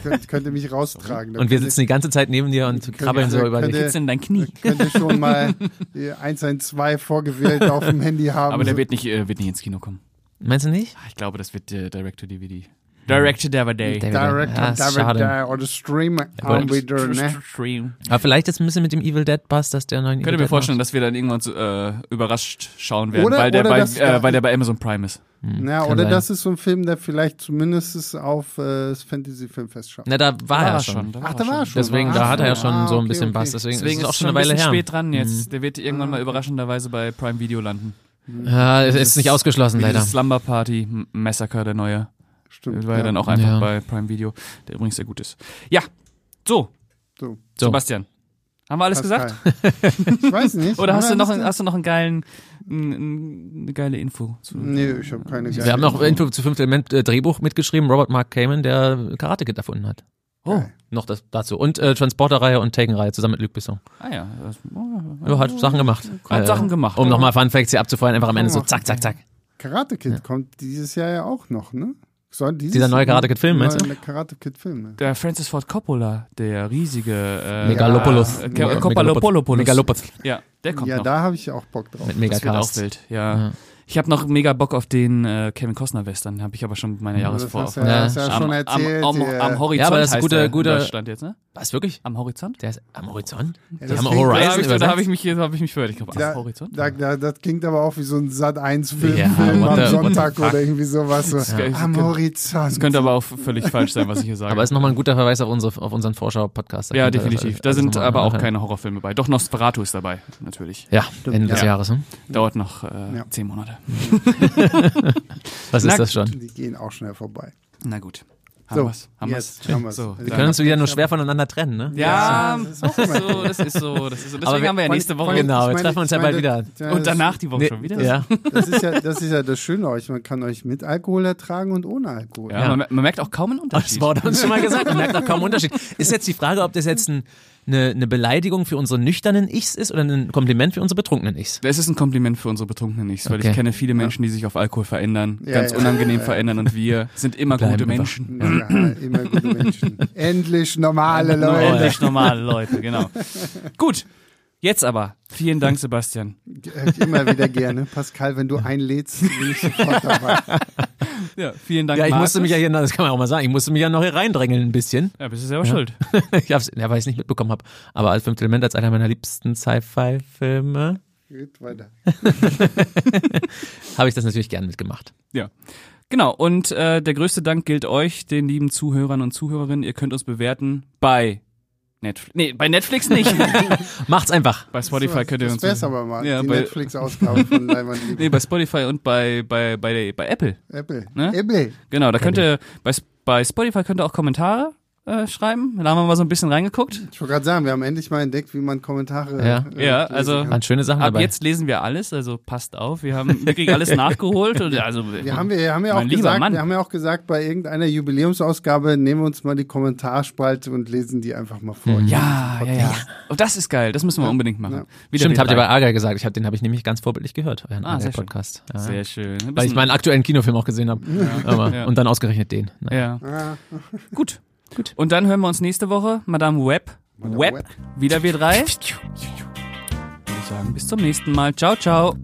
könnte, könnte mich raustragen. Und wir könnte- sitzen die ganze Zeit neben dir und krabbeln so könnte- über dich. könnte- Kitzeln dein Knie. könnte schon mal die 112 vorgewählt auf dem Handy haben. Aber der wird nicht, äh, wird nicht ins Kino kommen. Meinst du nicht? Ah, Ich glaube, das wird äh, Direct-to-DVD. Direct-to-DVD. Der- Direct Ja, ist Direct schade. Direct oder Stream wieder, ne? Stream. Aber vielleicht jetzt ein bisschen mit dem Evil Dead Pass, dass der neuen Evil könnte mir vorstellen, macht. dass wir dann irgendwann so, äh, überrascht schauen werden, Oder- weil, der oder bei, das- äh, weil der bei Amazon Prime ist. Hm, Ja, kann oder sein. das ist so ein Film, der vielleicht zumindest auf äh, das Fantasy Filmfest schafft. Na, da war er er schon. Ach, da war er schon. Deswegen, Ach da hat er ja schon Ah, so ein okay, bisschen okay. Bass. Deswegen, Deswegen ist es auch schon ein eine Weile her. spät dran jetzt. Der wird irgendwann Ah, mal überraschenderweise bei Prime Video landen. Ja, es ist nicht ausgeschlossen, leider. Slumber Party Massacre, der neue. Stimmt. Der war ja dann auch einfach Ja. bei Prime Video, der übrigens sehr gut ist. Ja, so, So. Sebastian. Haben wir alles gesagt? Pascal. ich weiß nicht. Oder hast du noch, hast du noch einen geilen, eine geile Info? Zu, Nee, ich habe keine Wir haben noch Info zu fünfte Element äh, Drehbuch mitgeschrieben, Robert Mark Kamen, der Karate Kid erfunden hat. Oh, Geil. Noch das dazu. Und äh, Transporter-Reihe und Taken-Reihe zusammen mit Luc Besson. ah ja. Das, oh, Ja, hat Sachen gemacht. Hat Äh, Sachen gemacht. Um nochmal Fun Facts hier abzufeuern, einfach am Ende so zack, zack, zack. Karate Kid kommt dieses Jahr ja auch noch, ne? Soll dieses Dieser neue Karate Kid Film, meinst du? Der Karate Kid Film. ne? Der Francis Ford Coppola, der riesige äh, Megalopoulos. äh, Mega- Kopalopoulos. Megalopoulos. Ja, der kommt Ja, noch. da habe ich auch Bock drauf. Mit das wird auch Megacast. wild, ja. Ja. Ich habe noch mega Bock auf den äh, Kevin Costner Western, habe ich aber schon meine Das Jahresvor. hast du ja, Ja. ja am, schon am, erzählt. am, hier. am Horizont Ja, aber das ist heißt gute- der in gute- Deutschland jetzt, ne? Was, wirklich? Am Horizont? Der ist am Horizont? Ja, Die das haben klingt- Horizon da habe ich, da übersetzt? hab ich mich hier hab ich mich verhört. Ich glaube, Da- am Horizont? Da, da, das klingt aber auch wie so ein Sat 1 Film, Ja, Film am the- Sonntag oder irgendwie sowas. So. Ja. Am Horizont. Das könnte aber auch völlig falsch sein, was ich hier sage. Aber ist nochmal ein guter Verweis auf, unsere, auf unseren Vorschau-Podcast. ja, das definitiv. Da alles sind aber auch keine Horrorfilme bei. Doch Nosferatu ist dabei, natürlich. Ja, Ende des Ja. Jahres. Hm? Dauert noch äh, Ja. zehn Monate. Was Na, ist das schon? Die gehen auch schnell vorbei. Na gut. Haben So, wir's, haben jetzt wir's. haben wir's. So, Wir Wir dann- können uns wieder nur schwer voneinander trennen, ne? Ja, das das ist so, das ist so, das ist so. Deswegen Aber wir- haben wir ja nächste Woche. Genau, wir treffen uns ja bald wieder. ja, Und danach die Woche Nee, schon wieder. Ja. Das ist, ja, das ist ja das Schöne euch. Man kann euch mit Alkohol ertragen und ohne Alkohol. Ja, Man, man merkt auch kaum einen Unterschied. Das wurde uns schon mal gesagt. Man merkt auch kaum Unterschied. Ist jetzt die Frage, ob das jetzt ein, eine, eine Beleidigung für unsere nüchternen Ichs ist oder ein Kompliment für unsere betrunkenen Ichs? Es ist ein Kompliment für unsere betrunkenen Ichs, weil Okay. ich kenne viele Menschen, die sich auf Alkohol verändern, Ja, ganz ja, unangenehm ja, ja. verändern und wir sind immer Bleiben gute. Menschen. Ja, immer gute Menschen. Endlich normale Leute. Endlich normale Leute, genau. Gut, jetzt aber. Vielen Dank, Sebastian. Äh, Immer wieder gerne. Pascal, wenn du einlädst, bin ich sofort dabei. Ja, vielen Dank, Ja, ich Markus. musste mich ja hier, das kann man auch mal sagen, ich musste mich ja noch hier reindrängeln ein bisschen. Ja, bist du selber schuld. Ich hab's, ja, weil ich es nicht mitbekommen habe. Aber als fünfte Element als einer meiner liebsten Sci-Fi-Filme Gut, weiter. habe ich das natürlich gern mitgemacht. Ja. Genau, und äh, der größte Dank gilt euch, den lieben Zuhörern und Zuhörerinnen. Ihr könnt uns bewerten bei Netflix. Nee, bei Netflix nicht. Macht's einfach. bei Spotify könnt ihr das uns. wär's aber mal. Ja, die bei- Netflix-Ausgabe von Leimann Nee, bei Spotify und bei, bei, bei, bei Apple. Apple. Ne? Apple. Genau, da könnt ihr, bei, bei Spotify könnt ihr auch Kommentare äh, schreiben. Da haben wir mal so ein bisschen reingeguckt. Ich wollte gerade sagen, wir haben endlich mal entdeckt, wie man Kommentare. Ja. äh, Ja, also- kann. Waren schöne Sachen Ab dabei. jetzt lesen wir alles, also passt auf. Wir haben wirklich alles nachgeholt. Und, also, Wir haben, wir haben ja auch gesagt, Mann. wir haben ja auch gesagt, bei irgendeiner Jubiläumsausgabe nehmen wir uns mal die Kommentarspalte und lesen die einfach mal vor. ja, ja, ja. Oh, das ist geil. Das müssen wir unbedingt machen. Ja. Wieder Stimmt, habt ihr bei Argyle gesagt. Ich hab, den habe ich nämlich ganz vorbildlich gehört, euren Ah, sehr schön. Argyle-Podcast. Ja. Sehr schön. Weil ich meinen aktuellen Kinofilm auch gesehen habe. Aber, Ja. Und dann ausgerechnet den. Na, Ja. Gut. Gut. Und dann hören wir uns nächste Woche, Madame Web. Madame Web. Web. Wieder wir drei. Sagen, bis zum nächsten Mal. Ciao, ciao.